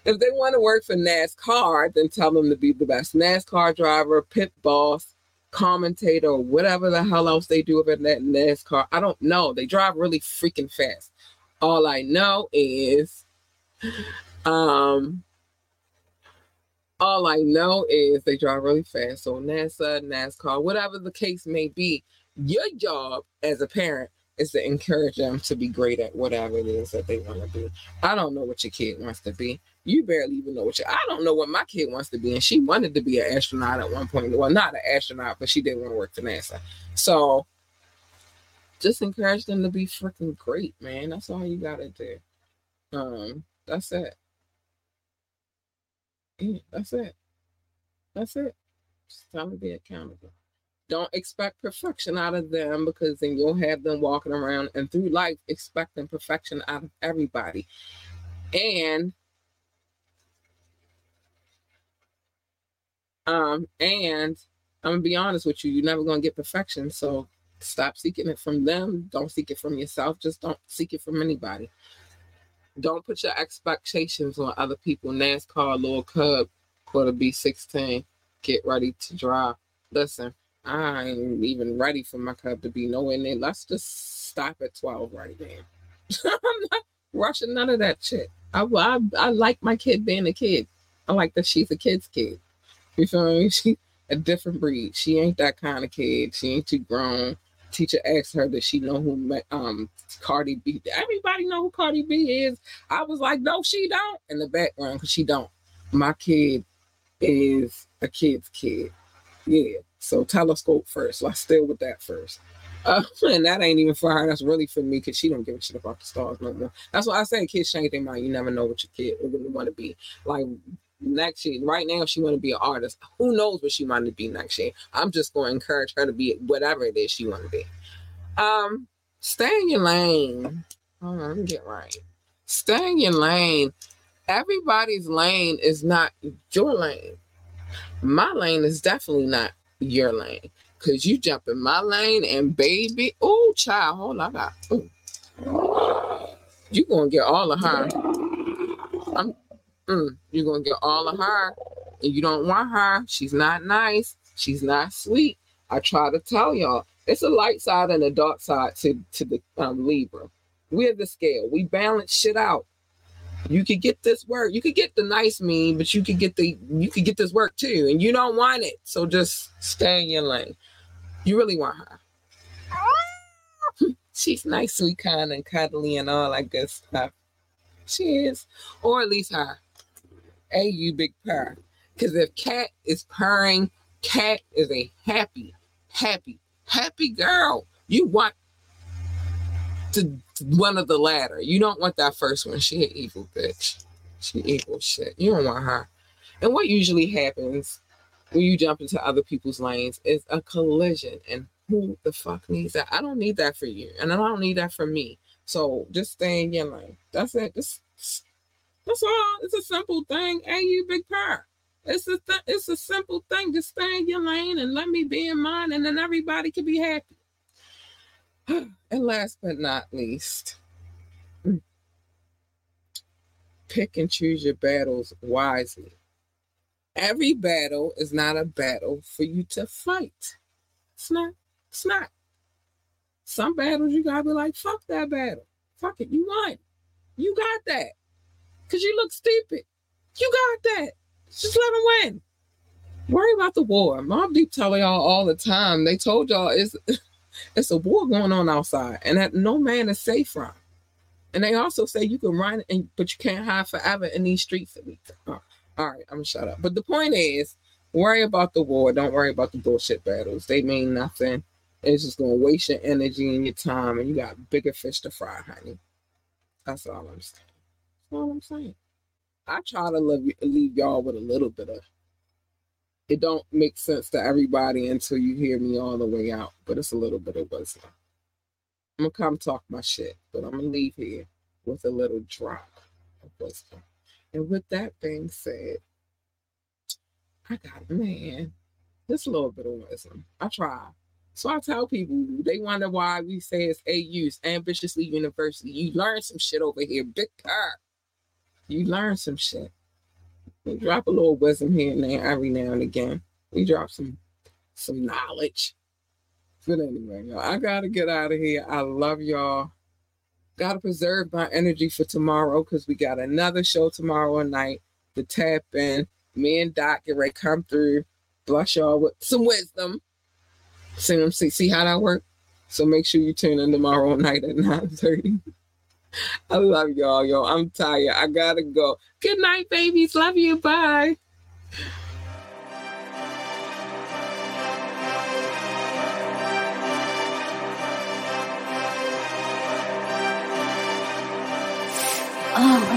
if they want to work for NASCAR, then tell them to be the best NASCAR driver, pit boss, commentator, or whatever the hell else they do over that NASCAR. I don't know. They drive really freaking fast. All I know is um All I know is they drive really fast. So NASA, NASCAR, whatever the case may be, your job as a parent is to encourage them to be great at whatever it is that they want to be. I don't know what your kid wants to be. You barely even know what your I don't know what my kid wants to be. And she wanted to be an astronaut at one point. Well, not an astronaut, but she didn't want to work for NASA. So just encourage them to be freaking great, man. That's all you gotta do. Um, that's it. Yeah, that's it. That's it. Tell them to be accountable. Don't expect perfection out of them because then you'll have them walking around and through life expecting perfection out of everybody. And um, and I'm gonna be honest with you, you're never gonna get perfection. So stop seeking it from them. Don't seek it from yourself. Just don't seek it from anybody. Don't put your expectations on other people. NASCAR, little cub, quarter B16, get ready to drive. Listen, I ain't even ready for my cub to be nowhere near. Let's just stop at 12 right now. I'm not rushing none of that shit. I, I, I like my kid being a kid. I like that she's a kid's kid. You feel me? She a different breed. She ain't that kind of kid. She ain't too grown teacher asked her that she know who um Cardi B. Everybody know who Cardi B is. I was like, no, she don't. In the background, because she don't. My kid is a kid's kid. Yeah. So telescope first. Let's still with that first. Uh, and that ain't even for her. That's really for me because she don't give a shit about the stars no more. That's why I say kids change their mind. You never know what your kid really want to be. Like next year. Right now, she want to be an artist. Who knows what she want to be next year? I'm just going to encourage her to be whatever it is she want to be. Um, stay in your lane. On, let me get right. Stay in your lane. Everybody's lane is not your lane. My lane is definitely not your lane. Cause you jump in my lane and baby, oh child, hold on, ooh. you gonna get all of her. I'm Mm, you're gonna get all of her, and you don't want her. She's not nice. She's not sweet. I try to tell y'all, it's a light side and a dark side to to the um, Libra. We're the scale. We balance shit out. You could get this work. You could get the nice me, but you could get the you could get this work too, and you don't want it. So just stay in your lane. You really want her. She's nice, sweet, kind, and cuddly, and all that good stuff. She is, or at least her. Hey, you big purr. Because if cat is purring, cat is a happy, happy, happy girl. You want to one of the latter. You don't want that first one. She an evil bitch. She evil shit. You don't want her. And what usually happens when you jump into other people's lanes is a collision. And who the fuck needs that? I don't need that for you. And I don't need that for me. So just stay in your lane. That's it. Just that's all. It's a simple thing. Hey, you big purr. It's a th- it's a simple thing. Just stay in your lane and let me be in mine, and then everybody can be happy. and last but not least, pick and choose your battles wisely. Every battle is not a battle for you to fight. It's not. It's not. Some battles you gotta be like, fuck that battle. Fuck it. You won. You got that. Cause you look stupid. You got that. Just let them win. Worry about the war. Mom Deep tell y'all all the time. They told y'all it's it's a war going on outside, and that no man is safe from. And they also say you can run, and but you can't hide forever in these streets. Oh, all right, I'm gonna shut up. But the point is, worry about the war. Don't worry about the bullshit battles. They mean nothing. It's just gonna waste your energy and your time, and you got bigger fish to fry, honey. That's all I'm saying. That's all I'm saying. I try to leave, leave y'all with a little bit of. It don't make sense to everybody until you hear me all the way out, but it's a little bit of wisdom. I'm gonna come talk my shit, but I'm gonna leave here with a little drop of wisdom. And with that being said, I got a man, a little bit of wisdom. I try. So I tell people they wonder why we say it's AU's ambitiously university. You learn some shit over here, big car you learn some shit. We drop a little wisdom here and there every now and again. We drop some some knowledge. But anyway, y'all, I gotta get out of here. I love y'all. Gotta preserve my energy for tomorrow because we got another show tomorrow night to tap in Me and Doc get ready come through, bless y'all with some wisdom. See see see how that work. So make sure you tune in tomorrow night at 9:30. I love y'all, yo. I'm tired. I gotta go. Good night, babies. Love you. Bye. Oh,